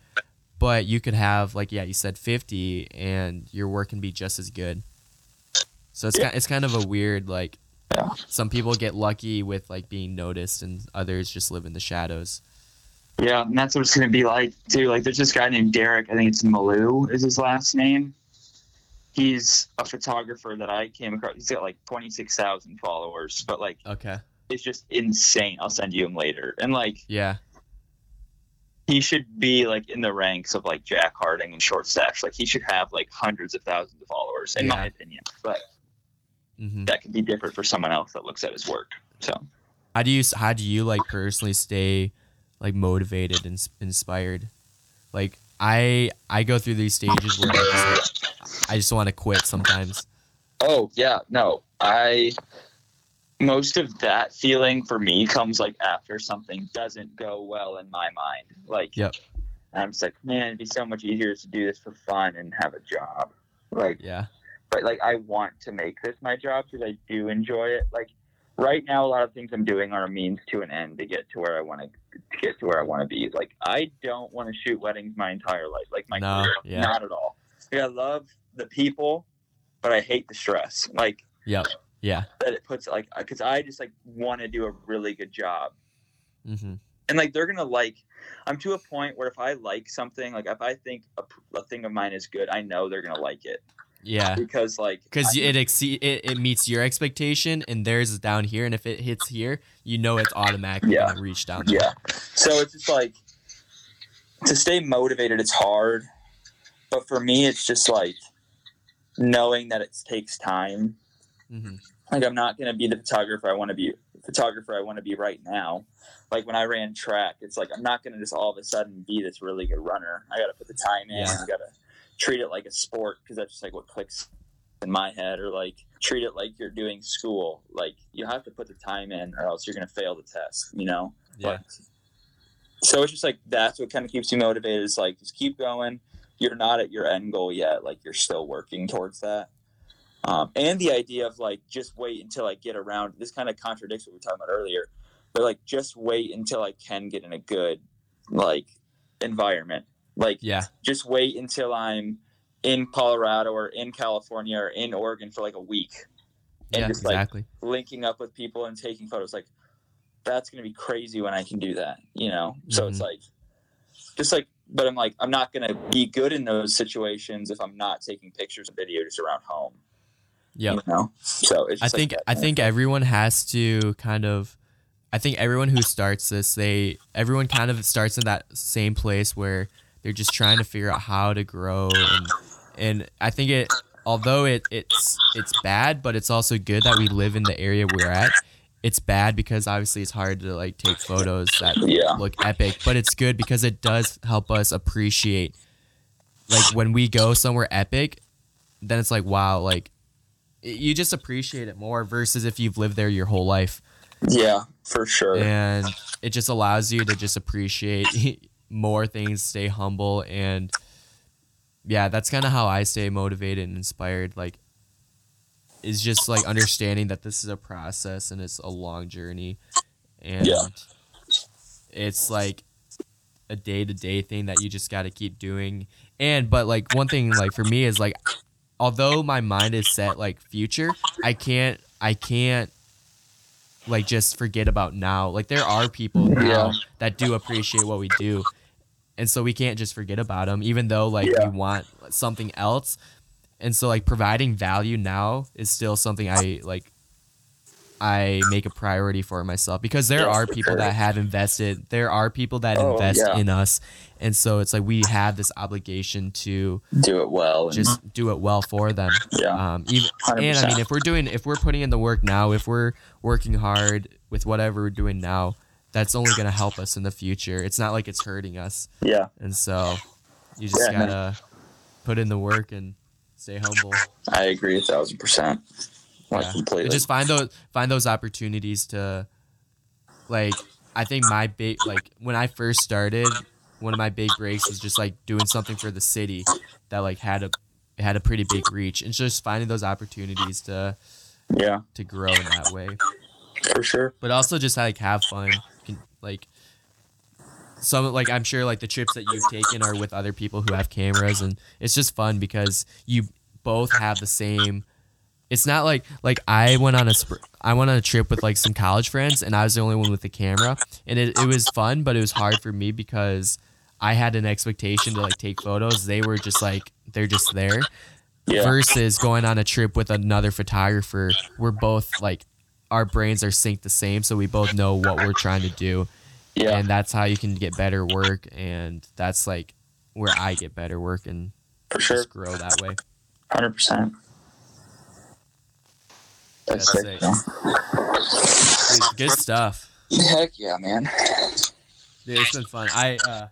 but you could have like yeah, you said 50 and your work can be just as good. So it's Yeah. kind it's kind of a weird like Yeah. some people get lucky with like being noticed and others just live in the shadows. Yeah, and that's what it's gonna be like too. Like there's this guy named Derek, I think it's Malou is his last name. He's a photographer that I came across. He's got like twenty six thousand followers, but like Okay. it's just insane. I'll send you him later. And like Yeah. he should be like in the ranks of like Jack Harding and Short Stacks. Like he should have like hundreds of thousands of followers, in my opinion. But hmm that could be different for someone else that looks at his work. So How do you how do you like personally stay like motivated and inspired? Like I I go through these stages where I just, like, just want to quit sometimes. Oh yeah, no. I most of that feeling for me comes like after something doesn't go well in my mind. Like Yep. I'm just like, man, it'd be so much easier to do this for fun and have a job. Like Yeah. But like I want to make this my job because I do enjoy it. Like right now, a lot of things I'm doing are a means to an end to get to where I want to, to get to where I want to be. Like I don't want to shoot weddings my entire life, like my No, career, yeah. not at all. Like, I love the people, but I hate the stress. Like Yep. Yeah. that it puts like because I just like want to do a really good job. hmm And like they're gonna like, I'm to a point where if I like something, like if I think a, a thing of mine is good, I know they're gonna like it Yeah. because like Because it exceed it, it meets your expectation and theirs is down here, and if it hits here, you know it's automatically Yeah. gonna reach down there. Yeah. So it's just like to stay motivated, it's hard. But for me, it's just like knowing that it takes time. hmm Like I'm not gonna be the photographer I want to be photographer I want to be right now. Like when I ran track, it's like I'm not gonna just all of a sudden be this really good runner. I gotta put the time in. Yeah. I gotta treat it like a sport because that's just like what clicks in my head. Or like treat it like you're doing school. Like you have to put the time in, or else you're gonna fail the test. You know. Yeah. But so it's just like that's what kind of keeps you motivated. It's like just keep going. You're not at your end goal yet. Like you're still working towards that. Um, and the idea of like just wait until I get around. This kind of contradicts what we were talking about earlier. But like just wait until I can get in a good like environment. Like Yeah. just wait until I'm in Colorado or in California or in Oregon for like a week and yeah, just like exactly. linking up with people and taking photos. Like that's gonna be crazy when I can do that, you know. So it's Mhm. like just like but I'm like I'm not gonna be good in those situations if I'm not taking pictures and video just around home. Yeah. You know? So it's I like think I think everyone has to kind of I think everyone who starts this they everyone kind of starts in that same place where they're just trying to figure out how to grow and and I think it although it it's it's bad but it's also good that we live in the area we're at. It's bad because obviously it's hard to like take photos that Yeah. look epic, but it's good because it does help us appreciate like when we go somewhere epic, then it's like wow, like you just appreciate it more versus if you've lived there your whole life Yeah, for sure. and it just allows you to just appreciate more things stay humble and yeah that's kind of how i stay motivated and inspired like is just like understanding that this is a process and it's a long journey and Yeah. it's like a day-to-day thing that you just got to keep doing and but like one thing like for me is like although my mind is set like future i can't i can't like just forget about now like there are people now Yeah. that do appreciate what we do and so we can't just forget about them even though like Yeah. we want something else and so like providing value now is still something i like i make a priority for myself because there are people sure. that have invested there are people that Oh, invest yeah. in us and so it's like we have this obligation to Do it well. And, just do it well for them yeah. um even and I mean, if we're doing, if we're putting in the work now, if we're working hard with whatever we're doing now, that's only gonna help us in the future. It's not like it's hurting us, yeah. and so you just Yeah, gotta put in the work and stay humble. I agree a thousand percent. Like Yeah. completely. Just find those find those opportunities to, like, I think my big like when I first started, one of my big breaks was just like doing something for the city that like had a it had a pretty big reach, and just finding those opportunities to yeah, to grow in that way. for sure. but also just like have fun like some like i'm sure like the trips that you've taken are with other people who have cameras and it's just fun because you both have the same it's not like like i went on a sp- i went on a trip with like some college friends and i was the only one with the camera and it, it was fun but it was hard for me because i had an expectation to like take photos they were just like they're just there Yeah. versus going on a trip with another photographer we're both like our brains are synced the same so we both know what we're trying to do yeah. and that's how you can get better work and that's like where i get better work and for sure. just grow that way Hundred percent. That's That's sick. it. Dude, good stuff Heck yeah, man. Dude, it's been fun i uh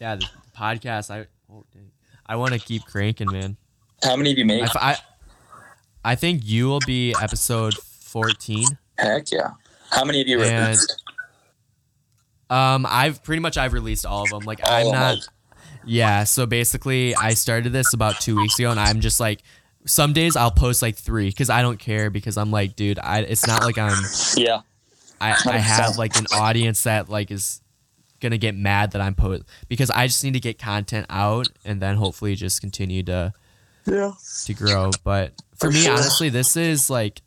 yeah the podcast i oh, dang. i want to keep cranking man How many have you made? I think you will be episode 14 Heck yeah. How many have you And- released? um i've pretty much i've released all of them like All i'm not them. Yeah, so basically, I started this about two weeks ago, and I'm just like, some days I'll post like three because I don't care because I'm like, dude, I it's not like I'm Yeah. I, I have like an audience that like is gonna get mad that I'm post because I just need to get content out and then hopefully just continue to Yeah. to grow. But for For me, sure. honestly, this is like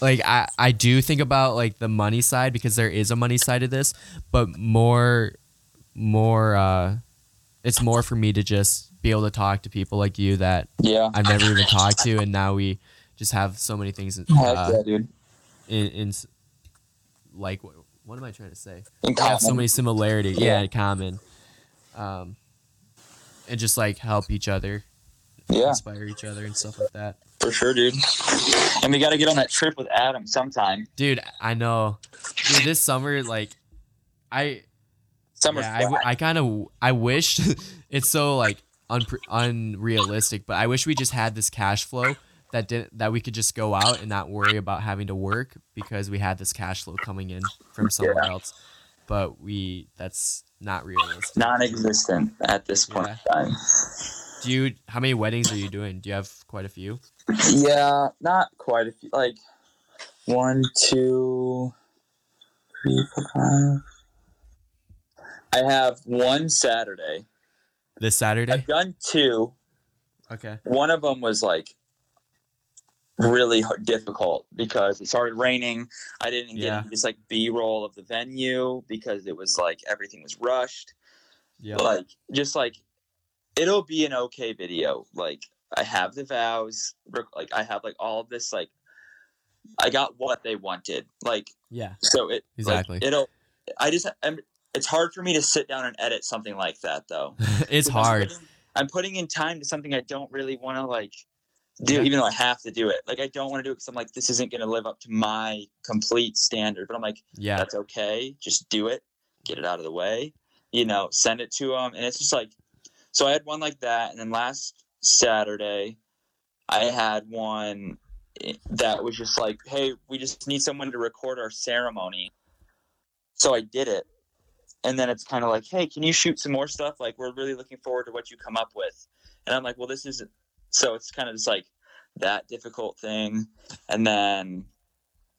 like I, I do think about like the money side because there is a money side to this, but more more uh it's more for me to just be able to talk to people like you that Yeah. I've never even talked to and now we just have so many things Heck uh, yeah, dude. in, in like what, what am I trying to say? In We have so many similarities, yeah, Yeah. in common. Um and just like help each other, Yeah, inspire each other and stuff like that. For sure, dude. And we got to get on that trip with Adam sometime. Dude, I know. Dude, this summer, like, I Summer yeah, I, flat. I kind of I wish it's so like unpre- unrealistic, but I wish we just had this cash flow that didn't that we could just go out and not worry about having to work because we had this cash flow coming in from somewhere Yeah. else. But we that's not realistic. Non-existent at this point Yeah. in time. Do you how many weddings are you doing? Do you have quite a few? Yeah, not quite a few. Like one, two, three, four, five. I have one Saturday. This Saturday? I've done two. Okay. One of them was like really hard, difficult because it started raining. I didn't get Yeah. just like B roll of the venue because it was like everything was rushed. Yeah. Like just like it'll be an okay video. Like I have the vows, like I have like all of this like I got what they wanted. Like Yeah. so it like, Exactly. it'll I just I'm, it's hard for me to sit down and edit something like that though. it's hard. I'm putting, I'm putting in time to something I don't really want to like do, Yeah. even though I have to do it. Like I don't want to do it because I'm like, this isn't going to live up to my complete standard. But I'm like, Yeah. that's okay. Just do it. Get it out of the way. You know, send it to them, and it's just like. So I had one like that, and then last Saturday, I had one that was just like, hey, we just need someone to record our ceremony. So I did it. And then it's kind of like, hey, can you shoot some more stuff? Like, we're really looking forward to what you come up with. And I'm like, well, this isn't. so it's kind of just like that difficult thing. And then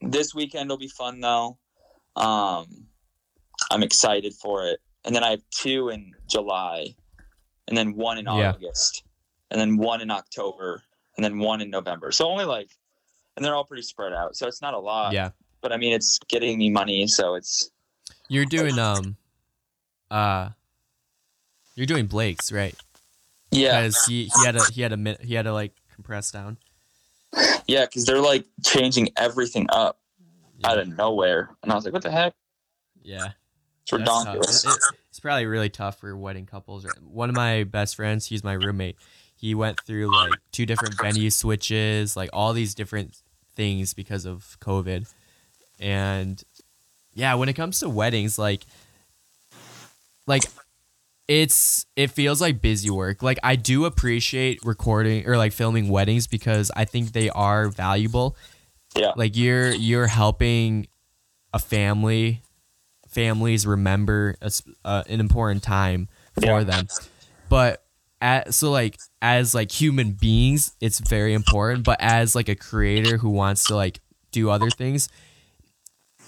this weekend will be fun though. Um, I'm excited for it. And then I have two in July, and then one in Yeah. August, and then one in October, and then one in November. So only like, and they're all pretty spread out. So it's not a lot. Yeah. But I mean, it's getting me money, so it's You're doing um uh you're doing Blake's, right? yeah, Because he, he had a he had a he had to like compress down. yeah, because they're like changing everything up Yeah. out of nowhere, and I was like, what the heck? yeah. It's ridiculous. It- it- it's probably really tough for wedding couples. One of my best friends, he's my roommate. He went through like two different venue switches, like all these different things because of COVID. And yeah, when it comes to weddings, like like it's it feels like busy work. Like I do appreciate recording or like filming weddings because I think they are valuable. Yeah. Like you're you're helping a family families remember a, uh, an important time for Yeah. them. But at, so like as like human beings, it's very important. But as like a creator who wants to like do other things,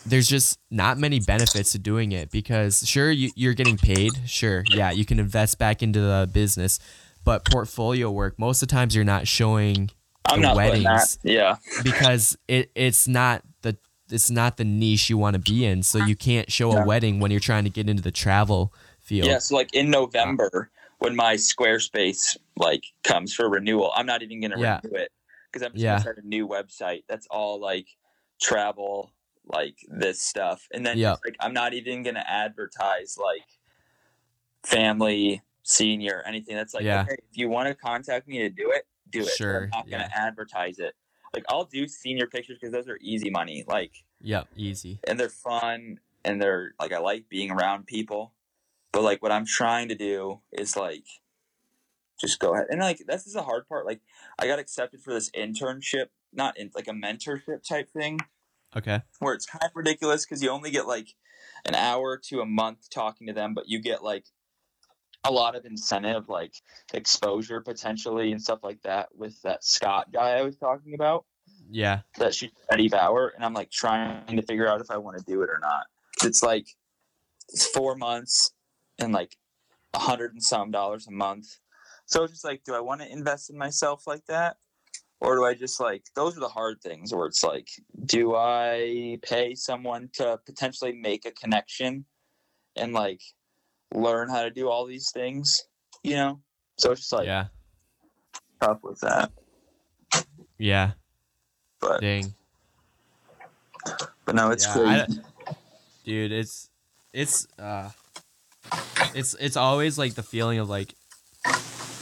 there's just not many benefits to doing it because sure you, you're getting paid. Sure, yeah, you can invest back into the business, but portfolio work most of the times you're not showing I'm the not weddings. Yeah, because it it's not the it's not the niche you want to be in. So you can't show Yeah. a wedding when you're trying to get into the travel field. yeah. So like in November, when my Squarespace like comes for renewal, I'm not even gonna Yeah. renew it because I'm just Yeah. gonna start a new website. That's all like travel, like this stuff, and then Yeah. like I'm not even gonna advertise like family, senior, anything. That's like Yeah. okay, if you want to contact me to do it, do it. Sure, I'm not gonna advertise it. Like I'll do senior pictures because those are easy money. Like Yep, easy. and they're fun and they're like I like being around people. But like what I'm trying to do is like just go ahead and like this is the hard part. Like I got accepted for this internship, not in like a mentorship type thing, Okay. where it's kind of ridiculous because you only get like an hour to a month talking to them, but you get like a lot of incentive, like exposure potentially and stuff like that with that Scott guy I was talking about Yeah. that she's Eddie Bauer, and I'm like trying to figure out if I want to do it or not. It's like it's four months and like a hundred and some dollars a month. So it's just like, do I want to invest in myself like that? Or do I just like those are the hard things where it's like, do I pay someone to potentially make a connection and like learn how to do all these things? You know? So it's just like yeah. tough with that. Yeah. But Dang. but no, it's Yeah, crazy. Dude, it's it's uh it's it's always like the feeling of like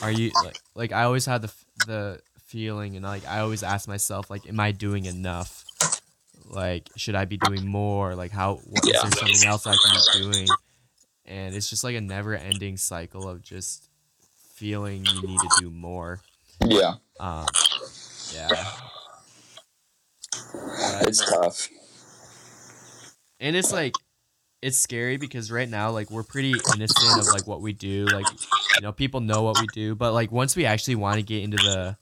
are you like like I always had the the feeling and like I always ask myself like am I doing enough? Like should I be doing more? Like how what, is Yeah. there something else I can be doing? And it's just like a never-ending cycle of just feeling you need to do more. yeah. Um, Yeah. It's tough. and it's like it's scary because right now like we're pretty innocent of like what we do like you know people know what we do but like once we actually want to get into the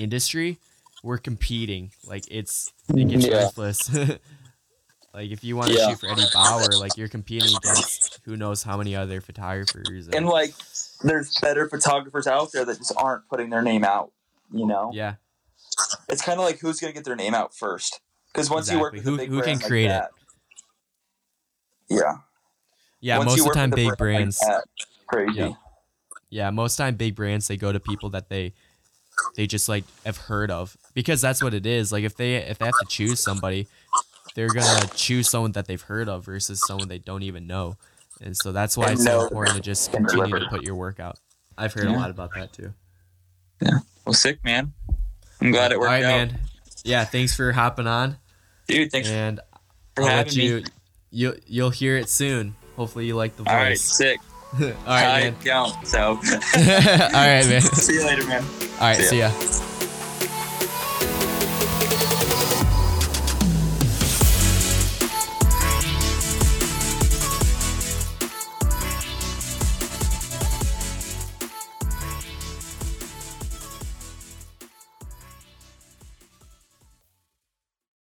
industry we're competing like it's it gets Yeah. ruthless like if you want to Yeah. shoot for eddie bauer like you're competing against who knows how many other photographers And like, there's better photographers out there that just aren't putting their name out. You know, yeah it's kind of like who's gonna get their name out first. Because once you work with Who- who can brand like create it? Yeah, yeah Once most of the time big brand like brands that, crazy. Yeah. yeah most time big brands they go to people that they they just like have heard of because that's what it is like if they if they have to choose somebody they're gonna choose someone that they've heard of versus someone they don't even know and so that's why And it's so important to just continue to put your work out i've heard a lot about that too Yeah. Well, sick man. I'm glad it worked right out, man yeah thanks for hopping on dude. Thanks and for i'll having let you me. You you'll hear it soon hopefully you like the voice. All right, sick. all right I man don't. So, all right man see you later, man. all right See see ya. ya